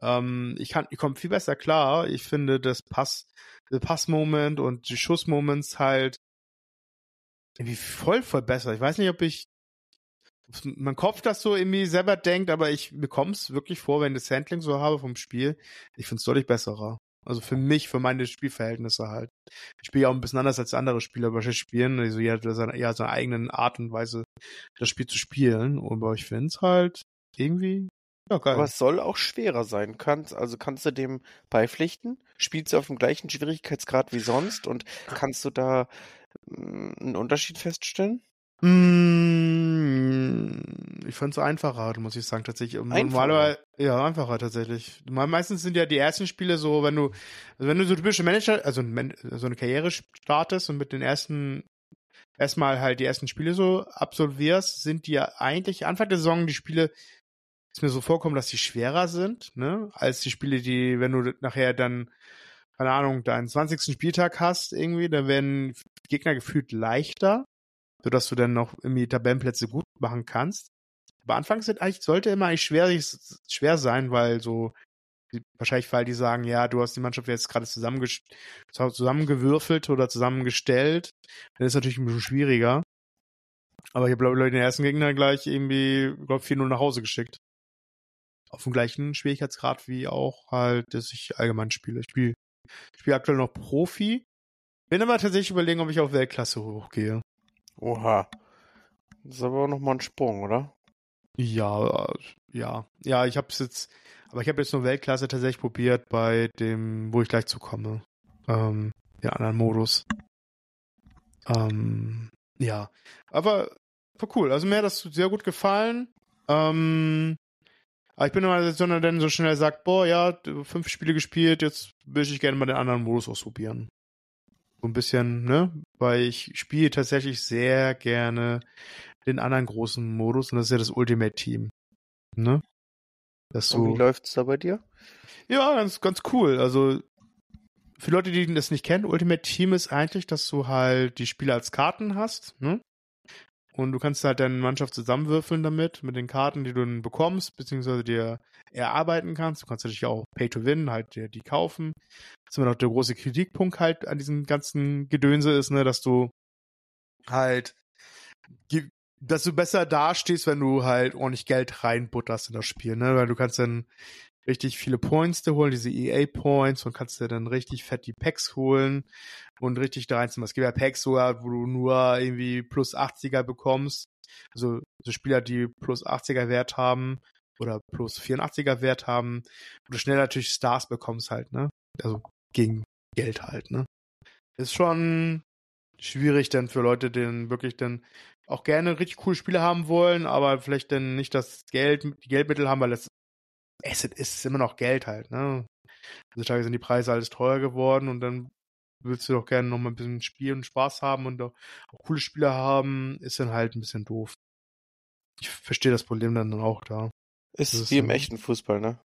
Ähm, ich ich komme viel besser klar. Ich finde das Pass, der Passmoment und die Schussmoments halt irgendwie voll voll besser. Ich weiß nicht, ob ich mein Kopf das so irgendwie selber denkt, aber ich bekomme es wirklich vor, wenn ich das Handling so habe vom Spiel. Ich finde es deutlich besserer. Also für mich, für meine Spielverhältnisse halt. Ich spiele ja auch ein bisschen anders als andere Spieler wahrscheinlich spielen. Also jeder hat seine, ja, seine eigenen Art und Weise, das Spiel zu spielen. Aber ich finde es halt irgendwie ja, geil. Aber es soll auch schwerer sein. Kannst, also kannst du dem beipflichten? Spielst du auf dem gleichen Schwierigkeitsgrad wie sonst und kannst du da hm, einen Unterschied feststellen? Mm, ich fand es einfacher, muss ich sagen, tatsächlich. Normalerweise, ja, einfacher tatsächlich. Meistens sind ja die ersten Spiele so, wenn du, also wenn du so typische Manager, also so eine Karriere startest und mit den ersten, erstmal halt die ersten Spiele so absolvierst, sind die ja eigentlich Anfang der Saison die Spiele, ist mir so vorkommen, dass die schwerer sind, ne, als die Spiele, die, wenn du nachher dann keine Ahnung, deinen 20. Spieltag hast irgendwie, dann werden Gegner gefühlt leichter, sodass du dann noch irgendwie Tabellenplätze gut machen kannst. Aber anfangs sind eigentlich, sollte immer eigentlich schwer, schwer sein, weil so wahrscheinlich, weil die sagen, ja, du hast die Mannschaft jetzt gerade zusammengewürfelt oder zusammengestellt, dann ist es natürlich ein bisschen schwieriger. Aber ich habe, glaube ich, den ersten Gegner gleich irgendwie, glaube ich, 4-0 nach Hause geschickt. Auf dem gleichen Schwierigkeitsgrad wie auch halt, dass ich allgemein spiele. Ich spiele spiel aktuell noch Profi. Bin aber tatsächlich überlegen, ob ich auf Weltklasse hochgehe. Oha. Das ist aber auch nochmal ein Sprung, oder? Ja, ja. Ja, ich habe es jetzt, aber ich habe jetzt nur Weltklasse tatsächlich probiert bei dem, wo ich gleich zukomme. Ähm, der anderen Modus. Ähm, ja. Aber war cool. Also mir hat das sehr gut gefallen. Ähm, aber ich bin immer so der so schnell sagt, boah, ja, fünf Spiele gespielt, jetzt will ich gerne mal den anderen Modus ausprobieren. So ein bisschen, ne? Weil ich spiele tatsächlich sehr gerne den anderen großen Modus und das ist ja das Ultimate Team. Ne? Das so, und wie läuft's da bei dir? Ja, ganz, ganz cool. Also für Leute, die das nicht kennen, Ultimate Team ist eigentlich, dass du halt die Spieler als Karten hast, ne? Und du kannst halt deine Mannschaft zusammenwürfeln damit, mit den Karten, die du dann bekommst, beziehungsweise dir erarbeiten kannst. Du kannst natürlich auch Pay to Win, halt dir die kaufen. Das ist immer noch der große Kritikpunkt halt an diesem ganzen Gedönse ist, ne, dass du halt, dass du besser dastehst, wenn du halt ordentlich Geld reinbutterst in das Spiel, ne, weil du kannst dann richtig viele Points dir holen, diese EA-Points und kannst dir dann richtig fett die Packs holen und richtig da reinziehen. Es gibt ja Packs sogar, wo du nur irgendwie plus 80er bekommst. Also so Spieler, die plus 80er Wert haben oder plus 84er Wert haben, wo du schnell natürlich Stars bekommst halt, ne? Also gegen Geld halt, ne? Ist schon schwierig dann für Leute, die wirklich dann auch gerne richtig coole Spiele haben wollen, aber vielleicht dann nicht das Geld, die Geldmittel haben, weil das Asset ist immer noch Geld halt, ne? Heutzutage sind die Preise alles teuer geworden und dann willst du doch gerne noch mal ein bisschen spielen und Spaß haben und auch, auch coole Spiele haben, ist dann halt ein bisschen doof. Ich verstehe das Problem dann auch da. Ist, ist wie im echten Fußball, ne?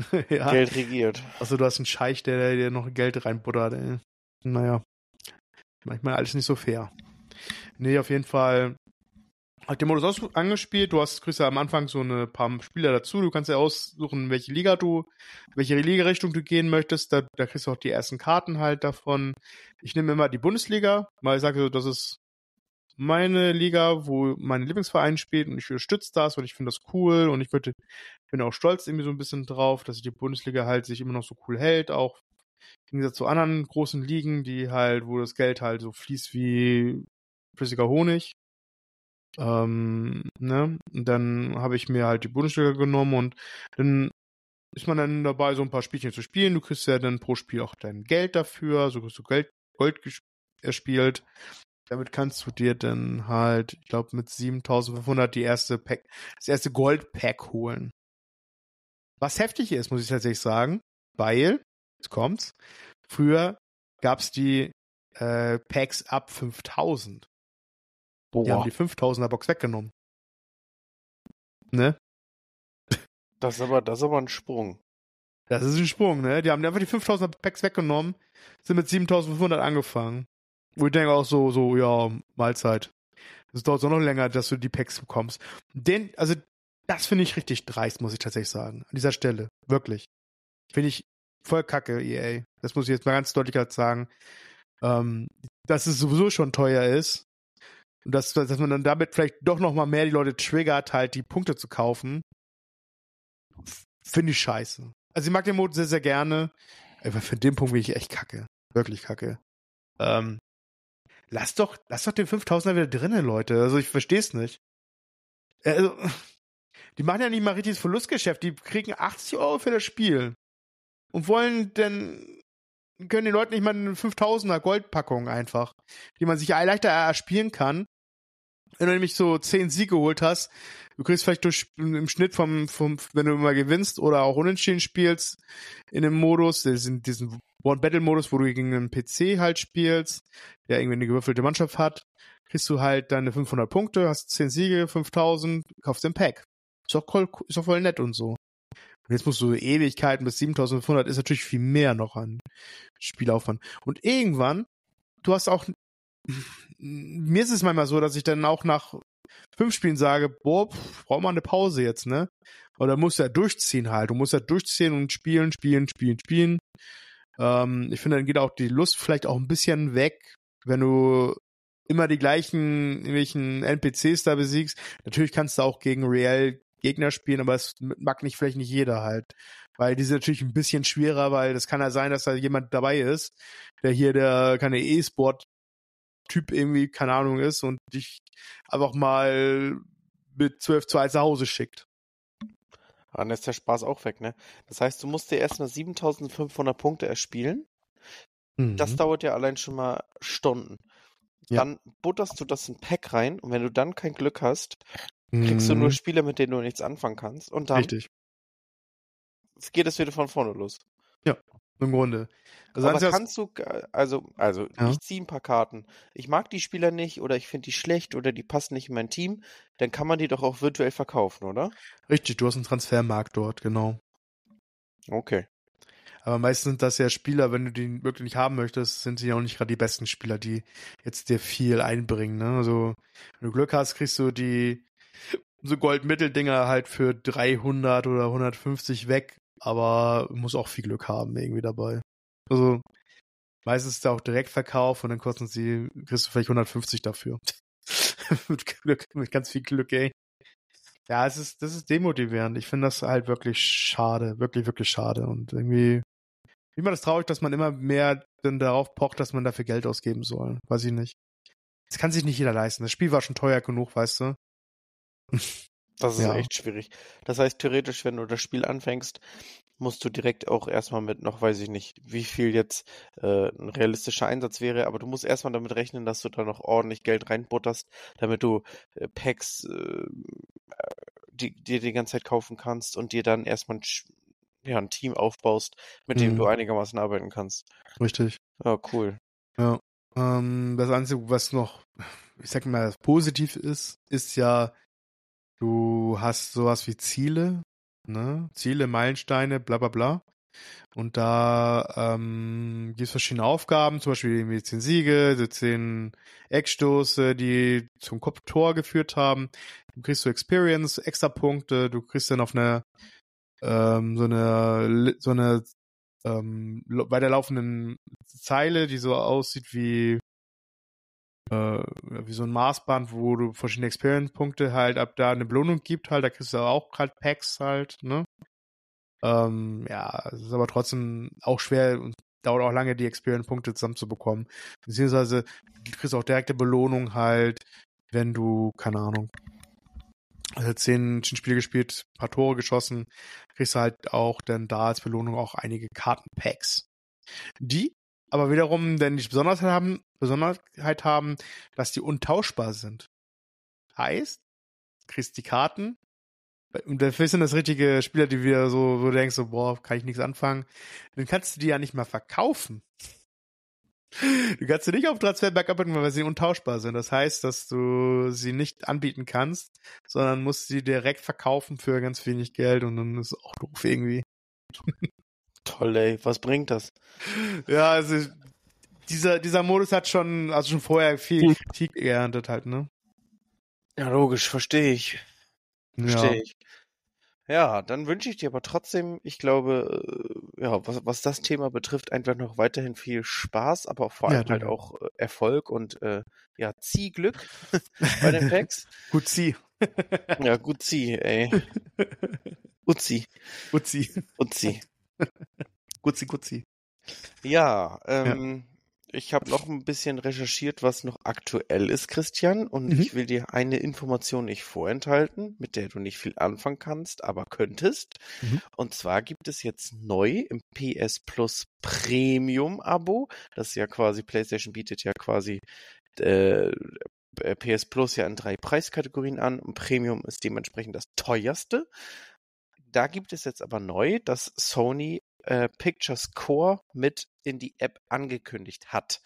ja. Geld regiert. Also du hast einen Scheich, der dir noch Geld reinbuttert, ey. Naja. Manchmal alles nicht so fair. Nee, auf jeden Fall hat den Modus aus angespielt. Du hast, kriegst ja am Anfang so eine paar Spieler dazu. Du kannst ja aussuchen, welche Liga du, welche Liga-Richtung du gehen möchtest. Da, da kriegst du auch die ersten Karten halt davon. Ich nehme immer die Bundesliga, weil ich sage so, das ist meine Liga, wo mein Lieblingsverein spielt und ich unterstütze das und ich finde das cool und ich würde, bin auch stolz irgendwie so ein bisschen drauf, dass die Bundesliga halt sich immer noch so cool hält, auch im Gegensatz zu anderen großen Ligen, die halt, wo das Geld halt so fließt wie flüssiger Honig. Ähm, ne? Und dann habe ich mir halt die Bundesliga genommen und dann ist man dann dabei, so ein paar Spielchen zu spielen. Du kriegst ja dann pro Spiel auch dein Geld dafür, so kriegst du Geld, Gold erspielt. Damit kannst du dir dann halt, ich glaube, mit 7500 die erste Pack, das erste Gold-Pack holen. Was heftig ist, muss ich tatsächlich sagen, weil, jetzt kommt's, früher gab's die äh, Packs ab 5000. Boah. Die haben die 5000er Box weggenommen. Ne? Das ist aber, das ist aber ein Sprung. Das ist ein Sprung, ne? Die haben einfach die 5000er Packs weggenommen, sind mit 7500 angefangen. Wo ich denke auch so, so, ja, Mahlzeit. Es dauert so noch länger, dass du die Packs bekommst. Den, also, das finde ich richtig dreist, muss ich tatsächlich sagen. An dieser Stelle. Wirklich. Finde ich voll kacke, EA. Das muss ich jetzt mal ganz deutlich sagen. Ähm, dass es sowieso schon teuer ist, und dass, dass man dann damit vielleicht doch noch mal mehr die Leute triggert, halt die Punkte zu kaufen, finde ich scheiße. Also ich mag den Mode sehr, sehr gerne, aber für den Punkt bin ich echt kacke. Wirklich kacke. Ähm, lass doch, lass doch den 5000er wieder drinnen, Leute. Also ich verstehe es nicht. Also, die machen ja nicht mal richtiges Verlustgeschäft. Die kriegen 80 Euro für das Spiel. Und wollen denn können die Leute nicht mal eine 5000er Goldpackung einfach, die man sich leichter erspielen kann. Wenn du nämlich so 10 Siege geholt hast, du kriegst vielleicht durch, im Schnitt vom, vom, wenn du immer gewinnst oder auch unentschieden spielst, in dem Modus, diesen, diesen One-Battle-Modus, wo du gegen einen PC halt spielst, der irgendwie eine gewürfelte Mannschaft hat, kriegst du halt deine 500 Punkte, hast 10 Siege, 5000, kaufst den Pack. Ist doch, voll, ist doch voll nett und so. Und jetzt musst du Ewigkeiten bis 7500 ist natürlich viel mehr noch an Spielaufwand. Und irgendwann, du hast auch, mir ist es manchmal so, dass ich dann auch nach fünf Spielen sage, boah, brauch mal eine Pause jetzt, ne? Oder musst du ja durchziehen halt. Du musst ja durchziehen und spielen, spielen, spielen, spielen. Ähm, ich finde, dann geht auch die Lust vielleicht auch ein bisschen weg, wenn du immer die gleichen irgendwelchen NPCs da besiegst. Natürlich kannst du auch gegen real Gegner spielen, aber es mag nicht vielleicht nicht jeder halt. Weil die sind natürlich ein bisschen schwerer, weil das kann ja sein, dass da jemand dabei ist, der hier der keine E-Sport Typ irgendwie, keine Ahnung, ist und dich einfach mal mit 12 zu 1 nach Hause schickt. Dann ist der Spaß auch weg, ne? Das heißt, du musst dir erstmal 7500 Punkte erspielen. Mhm. Das dauert ja allein schon mal Stunden. Ja. Dann butterst du das in Pack rein und wenn du dann kein Glück hast, kriegst mhm. du nur mhm. Spiele, mit denen du nichts anfangen kannst. Und dann Richtig. geht es wieder von vorne los. Ja, im Grunde. Also Aber kannst du, also, also ja. ich ziehe ein paar Karten. Ich mag die Spieler nicht oder ich finde die schlecht oder die passen nicht in mein Team, dann kann man die doch auch virtuell verkaufen, oder? Richtig, du hast einen Transfermarkt dort, genau. Okay. Aber meistens sind das ja Spieler, wenn du die wirklich nicht haben möchtest, sind sie ja auch nicht gerade die besten Spieler, die jetzt dir viel einbringen. Ne? Also, wenn du Glück hast, kriegst du die so Goldmitteldinger halt für 300 oder 150 weg, aber muss auch viel Glück haben irgendwie dabei. Also, meistens ist da auch Direktverkauf und dann kosten sie, kriegst du vielleicht 150 dafür. mit, Glück, mit ganz viel Glück, ey. Ja, es ist, das ist demotivierend. Ich finde das halt wirklich schade, wirklich, wirklich schade und irgendwie wie man das traurig, dass man immer mehr dann darauf pocht, dass man dafür Geld ausgeben soll. Weiß ich nicht. Das kann sich nicht jeder leisten. Das Spiel war schon teuer genug, weißt du. Das ist ja. echt schwierig. Das heißt, theoretisch, wenn du das Spiel anfängst, musst du direkt auch erstmal mit noch, weiß ich nicht, wie viel jetzt äh, ein realistischer Einsatz wäre, aber du musst erstmal damit rechnen, dass du da noch ordentlich Geld reinbutterst, damit du äh, Packs äh, die, dir die ganze Zeit kaufen kannst und dir dann erstmal ein ja, ein Team aufbaust, mit dem du mhm. einigermaßen arbeiten kannst. Richtig. Ja, cool. Ja. Ähm, das Einzige, was noch, ich sag mal, positiv ist, ist ja, du hast sowas wie Ziele, ne? Ziele, Meilensteine, bla bla bla. Und da ähm, gibt es verschiedene Aufgaben, zum Beispiel irgendwie zehn Siege, die zehn Eckstoße, die zum Kopftor geführt haben. Du kriegst so Experience, extra Punkte, du kriegst dann auf einer ähm, so eine so eine ähm, weiterlaufenden Zeile, die so aussieht wie äh, wie so ein Maßband, wo du verschiedene Experience-Punkte halt ab da eine Belohnung gibt, halt, da kriegst du auch halt Packs halt, ne? Ähm, ja, es ist aber trotzdem auch schwer und dauert auch lange, die Experience-Punkte zusammenzubekommen. Beziehungsweise du kriegst auch direkte Belohnung halt, wenn du, keine Ahnung, also zehn, Spiele gespielt, paar Tore geschossen, kriegst du halt auch dann da als Belohnung auch einige Kartenpacks. Die aber wiederum dann die Besonderheit haben, Besonderheit haben, dass die untauschbar sind. Heißt, kriegst die Karten, und dafür sind das richtige Spieler, die wieder so, du denkst, so, boah, kann ich nichts anfangen. Dann kannst du die ja nicht mal verkaufen. Du kannst sie nicht auf Transferberg abbieten, weil sie untauschbar sind. Das heißt, dass du sie nicht anbieten kannst, sondern musst sie direkt verkaufen für ganz wenig Geld und dann ist es auch doof irgendwie. Toll, ey. Was bringt das? Ja, also dieser, dieser Modus hat schon, also schon vorher viel Kritik geerntet halt, ne? Ja, logisch, verstehe ich. Verstehe ja. ich. Ja, dann wünsche ich dir aber trotzdem, ich glaube, äh, ja, was, was das Thema betrifft, einfach noch weiterhin viel Spaß, aber vor allem ja, halt auch äh, Erfolg und äh, ja, Ziehglück bei den Packs. gut zieh. ja, gut zieh, ey. Uzi. Uzi. Uzi. Gutzi, Gutzi. Ja, ähm, ich habe noch ein bisschen recherchiert, was noch aktuell ist, Christian, und mhm. ich will dir eine Information nicht vorenthalten, mit der du nicht viel anfangen kannst, aber könntest. Mhm. Und zwar gibt es jetzt neu im PS Plus Premium Abo, das ist ja quasi, PlayStation bietet ja quasi äh, PS Plus ja in drei Preiskategorien an und Premium ist dementsprechend das teuerste. Da gibt es jetzt aber neu dass Sony äh, Pictures Core mit in die App angekündigt hat.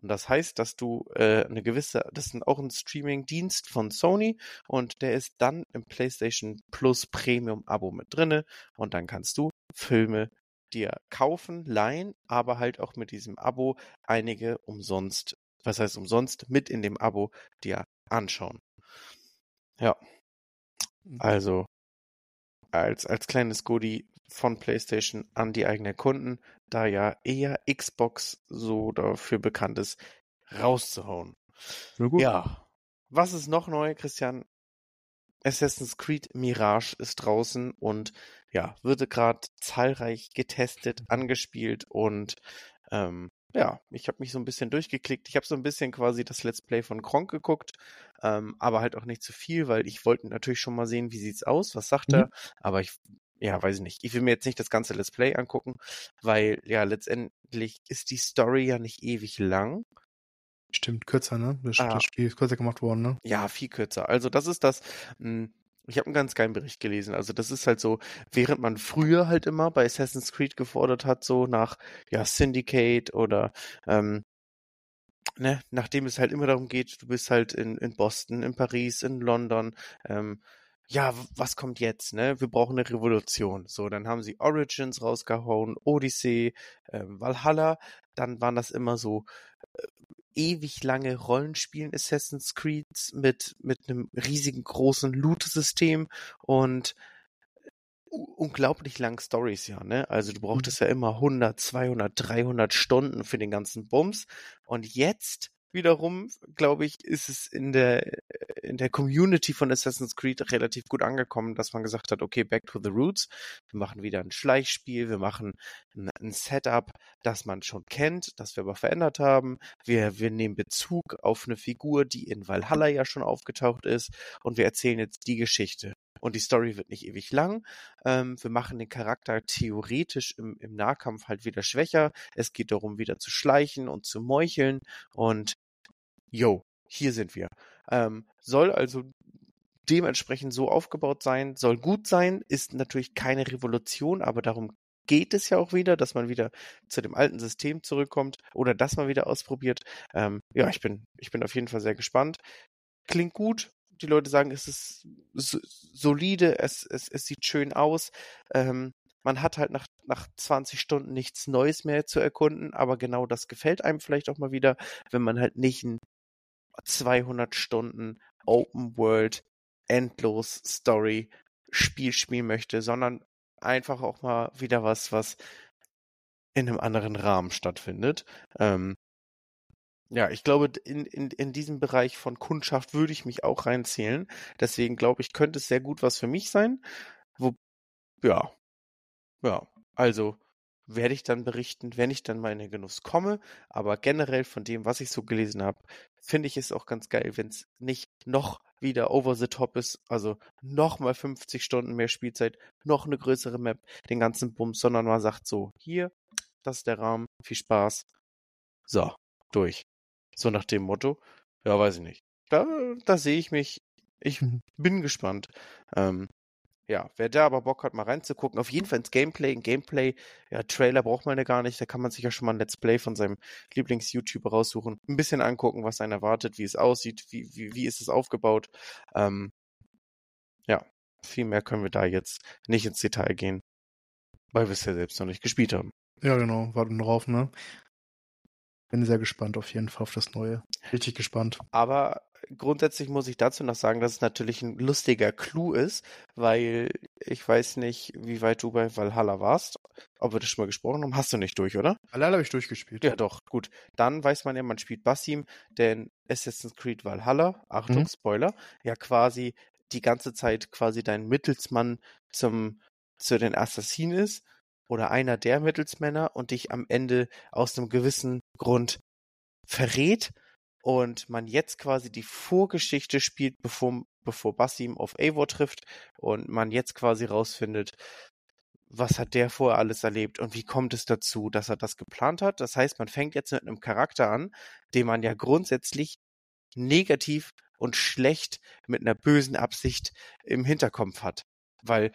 Und das heißt, dass du äh, eine gewisse, das ist auch ein Streaming-Dienst von Sony und der ist dann im PlayStation Plus Premium Abo mit drinne und dann kannst du Filme dir kaufen, leihen, aber halt auch mit diesem Abo einige umsonst, was heißt umsonst, mit in dem Abo dir anschauen. Ja. Mhm. Also als, als kleines Goodie von PlayStation an die eigenen Kunden, da ja eher Xbox so dafür bekannt ist, rauszuhauen. Ja. Was ist noch neu, Christian? Assassin's Creed Mirage ist draußen und ja, wird gerade zahlreich getestet, angespielt und ähm, ja, ich habe mich so ein bisschen durchgeklickt. Ich habe so ein bisschen quasi das Let's Play von Kronk geguckt, ähm, aber halt auch nicht zu viel, weil ich wollte natürlich schon mal sehen, wie sieht's aus, was sagt mhm. er. Aber ich, ja, weiß ich nicht. Ich will mir jetzt nicht das ganze Let's Play angucken, weil ja letztendlich ist die Story ja nicht ewig lang. Stimmt, kürzer, ne? Das, ah, das Spiel ist kürzer gemacht worden, ne? Ja, viel kürzer. Also das ist das. Mh, hm, ich habe einen ganz geilen Bericht gelesen. Also das ist halt so, während man früher halt immer bei Assassin's Creed gefordert hat, so nach ja Syndicate oder ähm, ne, nachdem es halt immer darum geht, du bist halt in, in Boston, in Paris, in London, ähm, ja, was kommt jetzt, ne? Wir brauchen eine Revolution. So, dann haben sie Origins rausgehauen, Odyssey, ähm, Valhalla, dann waren das immer so äh, ewig lange Rollenspielen Assassin's Creed mit, mit einem riesigen großen Loot-System und unglaublich langen Stories, ja, ne? Also du brauchtest mhm. ja immer 100, 200, 300 Stunden für den ganzen Bums. Und jetzt wiederum, glaube ich, ist es in der, in der Community von Assassin's Creed relativ gut angekommen, dass man gesagt hat, okay, back to the roots. Wir machen wieder ein Schleichspiel, wir machen ein, ein Setup, das man schon kennt, das wir aber verändert haben. Wir, wir nehmen Bezug auf eine Figur, die in Valhalla ja schon aufgetaucht ist und wir erzählen jetzt die Geschichte und die Story wird nicht ewig lang. Ähm, wir machen den Charakter theoretisch im, im Nahkampf halt wieder schwächer. Es geht darum, wieder zu schleichen und zu meucheln und yo, hier sind wir. Ähm, soll also dementsprechend so aufgebaut sein, soll gut sein, ist natürlich keine Revolution, aber darum geht es ja auch wieder, dass man wieder zu dem alten System zurückkommt oder dass man wieder ausprobiert. Ähm, ja, ich bin, ich bin auf jeden Fall sehr gespannt. Klingt gut, die Leute sagen, es ist solide, es, es, es sieht schön aus. Ähm, man hat halt nach, nach 20 Stunden nichts Neues mehr zu erkunden, aber genau das gefällt einem vielleicht auch mal wieder, wenn man halt nicht ein 200 Stunden Open World endlos Story Spiel spielen möchte, sondern einfach auch mal wieder was, was in einem anderen Rahmen stattfindet. Ähm, ja, ich glaube, in, in, in diesem Bereich von Kundschaft würde ich mich auch reinzählen. Deswegen glaube ich, könnte es sehr gut was für mich sein. Wo, ja, ja, also werde ich dann berichten, wenn ich dann mal in den Genuss komme. Aber generell von dem, was ich so gelesen habe, finde ich es auch ganz geil, wenn es nicht noch wieder over the top ist, also noch mal 50 Stunden mehr Spielzeit, noch eine größere Map, den ganzen Bums, sondern man sagt so, hier, das ist der Rahmen, viel Spaß. So, durch. So nach dem Motto. Ja, weiß ich nicht. Da, da sehe ich mich. Ich mhm. bin gespannt. Ähm, ja, wer da aber Bock hat, mal reinzugucken, auf jeden Fall ins Gameplay. Ein Gameplay, ja, Trailer braucht man ja gar nicht. Da kann man sich ja schon mal ein Let's Play von seinem Lieblings-YouTuber raussuchen. Ein bisschen angucken, was einen erwartet, wie es aussieht, wie, wie, wie ist es aufgebaut. Ähm, ja, viel mehr können wir da jetzt nicht ins Detail gehen, weil wir es ja selbst noch nicht gespielt haben. Ja, genau, warten drauf, ne? Bin sehr gespannt auf jeden Fall auf das Neue. Richtig gespannt. Aber grundsätzlich muss ich dazu noch sagen, dass es natürlich ein lustiger Clou ist, weil ich weiß nicht, wie weit du bei Valhalla warst. Ob wir das schon mal gesprochen haben, hast du nicht durch, oder? Valhalla habe ich durchgespielt. Ja, doch, gut. Dann weiß man ja, man spielt Basim, denn Assassin's Creed Valhalla, Achtung, mhm. Spoiler, ja quasi die ganze Zeit quasi dein Mittelsmann zum, zu den Assassinen ist oder einer der Mittelsmänner und dich am Ende aus einem gewissen Grund verrät und man jetzt quasi die Vorgeschichte spielt, bevor, bevor Basim auf Eivor trifft und man jetzt quasi rausfindet, was hat der vorher alles erlebt und wie kommt es dazu, dass er das geplant hat. Das heißt, man fängt jetzt mit einem Charakter an, den man ja grundsätzlich negativ und schlecht mit einer bösen Absicht im Hinterkopf hat. Weil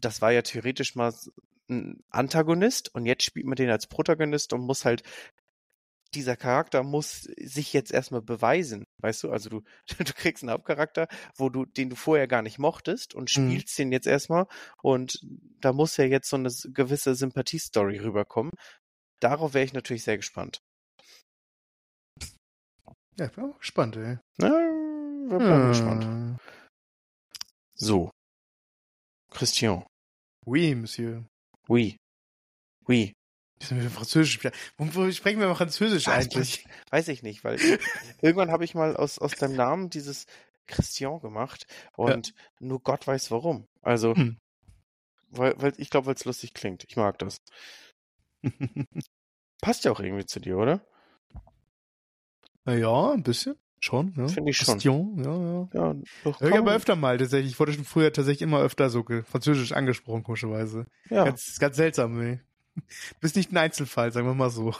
das war ja theoretisch mal ein Antagonist und jetzt spielt man den als Protagonist und muss halt dieser Charakter muss sich jetzt erstmal beweisen, weißt du? Also du, du kriegst einen Hauptcharakter, wo du, den du vorher gar nicht mochtest und Mhm. spielst den jetzt erstmal und da muss ja jetzt so eine gewisse Sympathiestory rüberkommen. Darauf wäre ich natürlich sehr gespannt. Ja, ich bin auch gespannt, ey. Na, wir bleiben gespannt. Hm. So. Christian. Oui, Monsieur. Oui. Oui. Französisch? Warum sprechen wir mal Französisch Ah, eigentlich? Weiß ich nicht, weil irgendwann habe ich mal aus, aus deinem Namen dieses Christian gemacht und nur Gott weiß warum. Also, Hm. weil, weil ich glaube, weil es lustig klingt. Ich mag das. Passt ja auch irgendwie zu dir, oder? Na ja, ein bisschen. Schon, ja. Finde ich schon. Christian, ja, ja. Ja, doch. Hör ich aber öfter mal tatsächlich. Ich wurde schon früher tatsächlich immer öfter so französisch angesprochen, komischerweise. Ja, Ganz, ganz seltsam, ey. Du bist nicht ein Einzelfall, sagen wir mal so.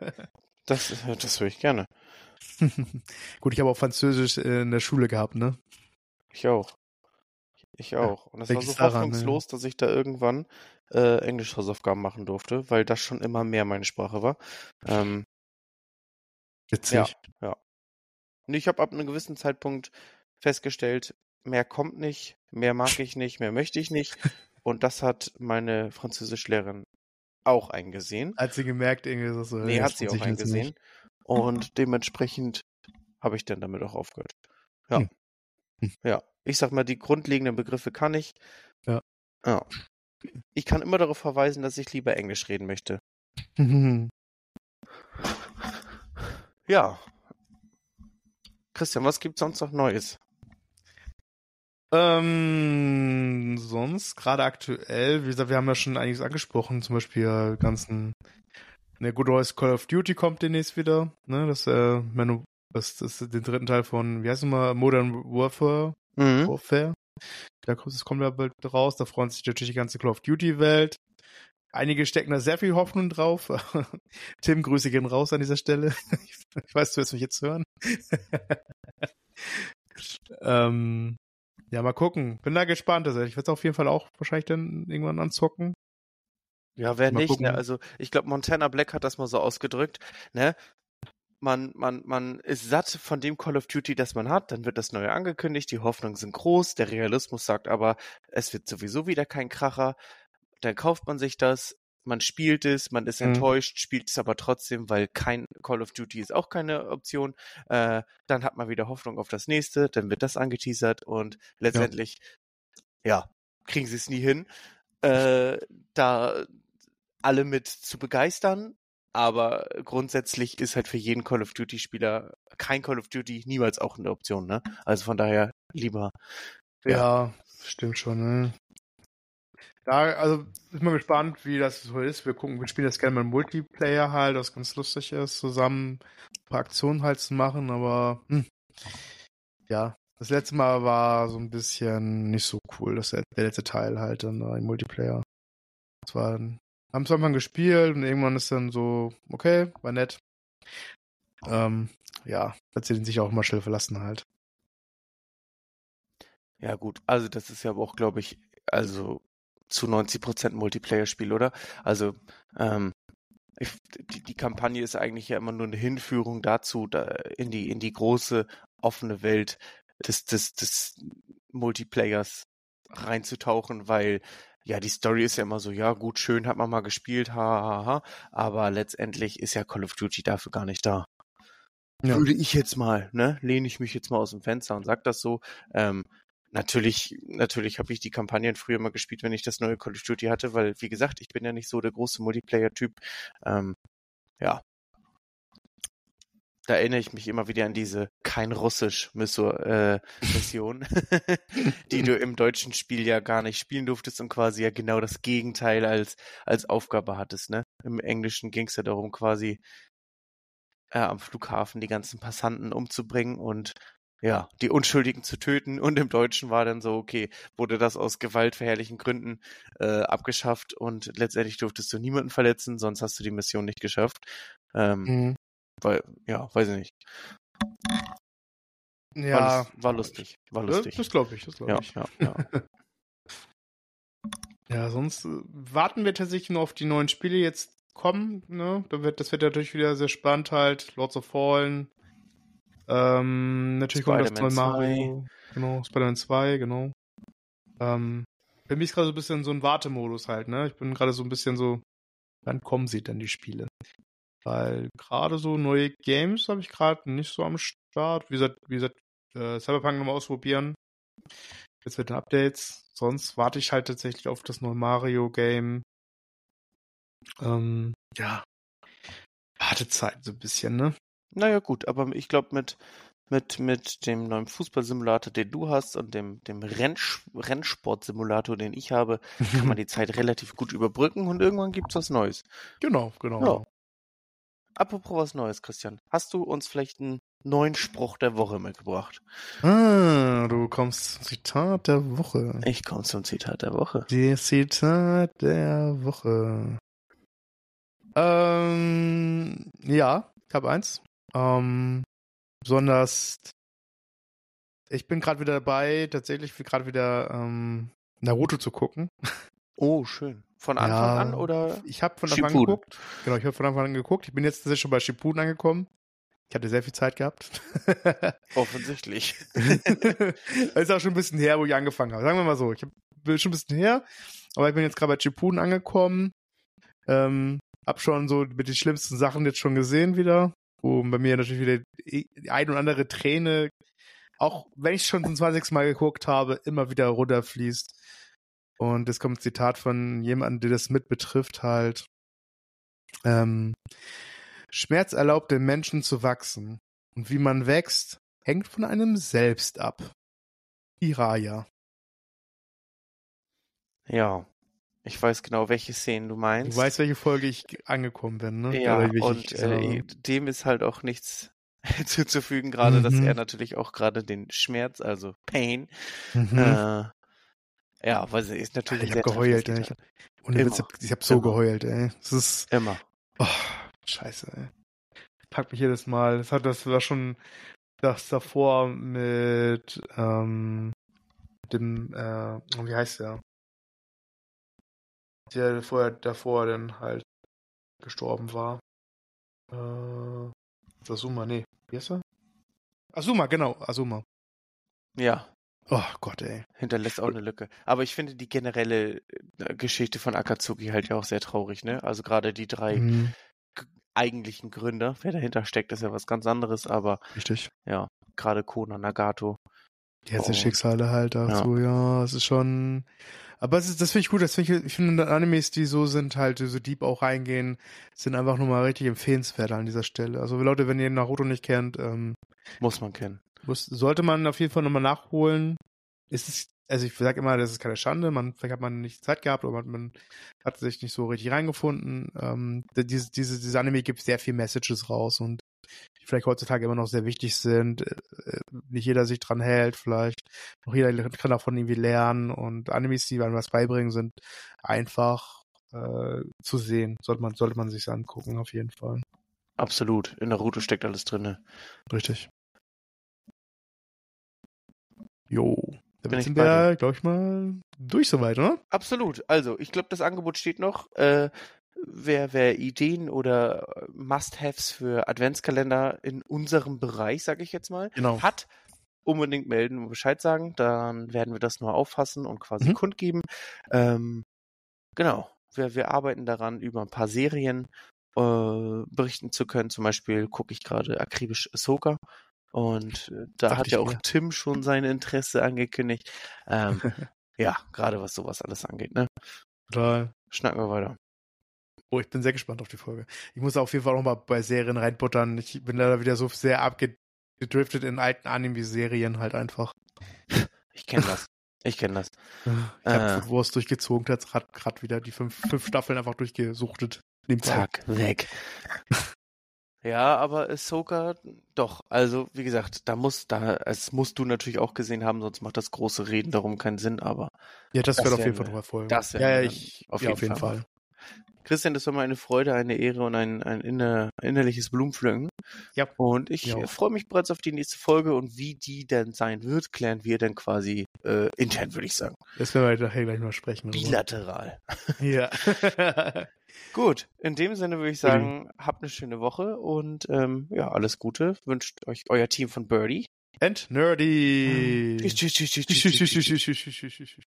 das, das höre ich gerne. Gut, ich habe auch Französisch äh, in der Schule gehabt, ne? Ich auch. Ich auch. Und es war so daran, hoffnungslos, dass ich da irgendwann äh, Englisch-Hausaufgaben machen durfte, weil das schon immer mehr meine Sprache war. Ähm, Witzig. Ja. Und ich habe ab einem gewissen Zeitpunkt festgestellt, mehr kommt nicht, mehr mag ich nicht, mehr möchte ich nicht. Und das hat meine Französischlehrerin auch eingesehen. Hat sie gemerkt, irgendwie so. so Nee, hat sie auch eingesehen. Und dementsprechend habe ich dann damit auch aufgehört. Ja. Hm. Hm. Ja. Ich sag mal, die grundlegenden Begriffe kann ich. Ja. Ja. Ich kann immer darauf verweisen, dass ich lieber Englisch reden möchte. Ja. Christian, was gibt's sonst noch Neues? Ähm, sonst, gerade aktuell, wie gesagt, wir haben ja schon einiges angesprochen, zum Beispiel ganzen, ne, Good Old Call of Duty kommt demnächst wieder, ne, das, äh, Manu, das, das ist den dritten Teil von, wie heißt es mal, Modern Warfare, Mhm. Warfare. Da kommt, das kommt ja bald raus, da freuen sich natürlich die ganze Call of Duty Welt. Einige stecken da sehr viel Hoffnung drauf. Tim, Grüße gehen raus an dieser Stelle. Ich weiß, du wirst mich jetzt hören. ähm, ja, mal gucken. Bin da gespannt. Also ich werde es auf jeden Fall auch wahrscheinlich dann irgendwann anzocken. Ja, wer Mal nicht, gucken. ne? Also ich glaube, Montana Black hat das mal so ausgedrückt, ne? Man, man, man ist satt von dem Call of Duty, das man hat, dann wird das neue angekündigt, die Hoffnungen sind groß, der Realismus sagt aber, es wird sowieso wieder kein Kracher, dann kauft man sich das, man spielt es, man ist Mhm. enttäuscht, spielt es aber trotzdem, weil kein Call of Duty ist auch keine Option. Äh, dann hat man wieder Hoffnung auf das nächste, dann wird das angeteasert und letztendlich, ja, kriegen sie es nie hin, äh, da alle mit zu begeistern. Aber grundsätzlich ist halt für jeden Call of Duty Spieler kein Call of Duty niemals auch eine Option, ne? Also von daher lieber. Ja, stimmt schon, ne? Ja, also ist mal gespannt, wie das so ist. Wir gucken, wir spielen das gerne mal Multiplayer halt, was ganz lustig ist, zusammen ein paar Aktionen halt zu machen, aber hm, ja, das letzte Mal war so ein bisschen nicht so cool, das der letzte Teil halt dann da im Multiplayer. Das war haben es am Anfang gespielt und irgendwann ist dann so, okay, war nett. Ähm, ja, hat sie den sich auch mal schnell verlassen halt. Ja gut, also das ist ja auch, glaube ich, also zu 90 Prozent Multiplayer-Spiel, oder? Also ähm, ich, die, die Kampagne ist eigentlich ja immer nur eine Hinführung dazu, da in die in die große offene Welt des des des Multiplayers reinzutauchen, weil ja die Story ist ja immer so, ja gut, schön hat man mal gespielt, ha ha ha, aber letztendlich ist ja Call of Duty dafür gar nicht da. Ja. Würde ich jetzt mal, ne, lehne ich mich jetzt mal aus dem Fenster und sag das so. Ähm, Natürlich, natürlich habe ich die Kampagnen früher mal gespielt, wenn ich das neue Call of Duty hatte, weil, wie gesagt, ich bin ja nicht so der große Multiplayer-Typ. Ähm, ja. Da erinnere ich mich immer wieder an diese kein Russisch äh, Mission, die du im deutschen Spiel ja gar nicht spielen durftest und quasi ja genau das Gegenteil als, als Aufgabe hattest, ne? Im Englischen ging es ja darum, quasi äh, am Flughafen die ganzen Passanten umzubringen und ja, die Unschuldigen zu töten. Und im Deutschen war dann so, okay, wurde das aus gewaltverherrlichen Gründen äh, abgeschafft und letztendlich durftest du niemanden verletzen, sonst hast du die Mission nicht geschafft. Ähm, Mhm. weil, ja, weiß ich nicht. War, Ja, lus- war lustig. War das, lustig. das glaube ich, das glaube ja, ich. ja, ja. Ja, sonst äh, warten wir tatsächlich nur auf die neuen Spiele. Jetzt kommen, ne? Da wird, das wird natürlich wieder sehr spannend halt. Lords of Fallen. Ähm, natürlich kommt das neue Mario. Genau, Spider-Man 2, genau. Ähm, für mich ist gerade so ein bisschen so ein Wartemodus halt, ne? Ich bin gerade so ein bisschen so, wann kommen sie denn die Spiele? Weil gerade so neue Games habe ich gerade nicht so am Start. Wie gesagt, wie gesagt, äh, Cyberpunk nochmal ausprobieren. Jetzt wird Updates. Sonst warte ich halt tatsächlich auf das neue Mario-Game. Ähm, ja. Wartezeit so ein bisschen, ne? Naja, gut, aber ich glaube, mit, mit, mit dem neuen Fußballsimulator, den du hast, und dem, dem Rennsch Rennsportsimulator, den ich habe, kann man die Zeit relativ gut überbrücken und irgendwann gibt's was Neues. Genau, genau. Ja. Apropos was Neues, Christian. Hast du uns vielleicht einen neuen Spruch der Woche mitgebracht? Ah, du kommst zum Zitat der Woche. Ich komme zum Zitat der Woche. Die Zitat der Woche. Ähm, ja, ich habe eins. Ähm, besonders, ich bin gerade wieder dabei, tatsächlich gerade wieder ähm, Naruto zu gucken. Oh, schön. Von Anfang ja, an oder? Ich habe von Anfang an geguckt. Genau, ich habe von Anfang an geguckt. Ich bin jetzt tatsächlich schon bei Shippuden angekommen. Ich hatte sehr viel Zeit gehabt. Offensichtlich. ist auch schon ein bisschen her, wo ich angefangen habe. Sagen wir mal so. Ich bin schon ein bisschen her, aber ich bin jetzt gerade bei Shippuden angekommen. Ähm, hab schon so mit den schlimmsten Sachen jetzt schon gesehen wieder, wo bei mir natürlich wieder die ein oder andere Träne, auch wenn ich schon zum 20. Mal geguckt habe, immer wieder runterfließt. Und es kommt ein Zitat von jemandem, der das mit betrifft, halt. Ähm, Schmerz erlaubt den Menschen zu wachsen. Und wie man wächst, hängt von einem selbst ab. Iraya. Ja, ich weiß genau, welche Szenen du meinst. Du weißt, welche Folge ich angekommen bin, ne? Ja, und äh, dem ist halt auch nichts zuzufügen, gerade, mhm. dass er natürlich auch gerade den Schmerz, also Pain, mhm. äh, ja, weil sie ist natürlich. ich habe geheult, ey. Ich, ohne Witz, ich habe so Immer. geheult, ey. Das ist. Immer. Oh, scheiße, ey. Pack mich jedes Mal. Das hat das war schon das davor mit ähm, dem, äh, wie heißt der? Der vorher davor dann halt gestorben war. Äh, Asuma, nee. Wie heißt er? Asuma, genau, Asuma. Ja. Oh Gott, ey. Hinterlässt auch eine Lücke. Aber ich finde die generelle äh, Geschichte von Akatsuki halt ja auch sehr traurig, ne? Also gerade die drei mhm. eigentlichen Gründer, wer dahinter steckt, ist ja was ganz anderes, aber. Richtig. Ja, gerade Kona, Nagato. Die ganzen oh. Schicksale halt dazu, ja. ja, es ist schon. Aber es ist, das finde ich gut, das finde ich, ich finde Animes, die so sind, halt, so deep auch reingehen, sind einfach nur mal richtig empfehlenswert an dieser Stelle. Also Leute, wenn ihr Naruto nicht kennt, ähm, muss man kennen. Muss, sollte man auf jeden Fall nochmal nachholen. Ist es, also ich sage immer, das ist keine Schande, man, vielleicht hat man nicht Zeit gehabt oder man, man hat sich nicht so richtig reingefunden. Ähm, diese, diese, diese Anime gibt sehr viel Messages raus und die vielleicht heutzutage immer noch sehr wichtig sind. Äh, äh, nicht jeder sich dran hält, vielleicht. Noch jeder kann davon irgendwie lernen und Animes, die einem was beibringen, sind einfach äh, zu sehen. Sollte man, sollte man sich angucken, auf jeden Fall. Absolut. In der Route steckt alles drinne. Richtig. Jo. Dann sind wir, glaube ich mal, durch soweit, oder? Absolut. Also, ich glaube, das Angebot steht noch. Äh, wer, wer Ideen oder Must-Haves für Adventskalender in unserem Bereich, sage ich jetzt mal, genau. hat, unbedingt melden und Bescheid sagen. Dann werden wir das nur auffassen und quasi mhm. kundgeben. Ähm, genau. Wir, wir arbeiten daran, über ein paar Serien äh, berichten zu können. Zum Beispiel gucke ich gerade akribisch Ahsoka. Und äh, da Dacht hat ja auch mir. Tim schon sein Interesse angekündigt. Ähm, ja, gerade was sowas alles angeht, ne? Total. Schnacken wir weiter. Oh, ich bin sehr gespannt auf die Folge. Ich muss auf jeden Fall auch mal bei Serien reinbuttern. Ich bin leider wieder so sehr abgedriftet in alten Anime-Serien halt einfach. Ich kenne das. Ich kenne das. Ich habe äh. Wurst durchgezogen, hat gerade wieder die fünf, fünf Staffeln einfach durchgesuchtet. Zack, weg. Ja, aber Ahsoka, doch. Also, wie gesagt, da muss, da, es musst du natürlich auch gesehen haben, sonst macht das große Reden darum keinen Sinn, aber. Ja, das, das wird auf jeden Fall noch erfolgen. Das ja, ja, ich, auf, ja, jeden auf jeden Fall. Fall. Christian, das war mir eine Freude, eine Ehre und ein, ein inner, innerliches Blumenpflücken. Ja. Und ich Ja. freue mich bereits auf die nächste Folge und wie die denn sein wird, klären wir dann quasi äh, intern, würde ich sagen. Das werden wir nachher gleich mal sprechen. Bilateral. Ja. Gut, in dem Sinne würde ich sagen, habt eine schöne Woche und ähm, ja, alles Gute. Wünscht euch euer Team von Birdie. And nerdy. Tschüss, tschüss, tschüss, tschüss, Tschüss, tschüss, tschüss, tschüss, tschüss, tschüss, tschüss.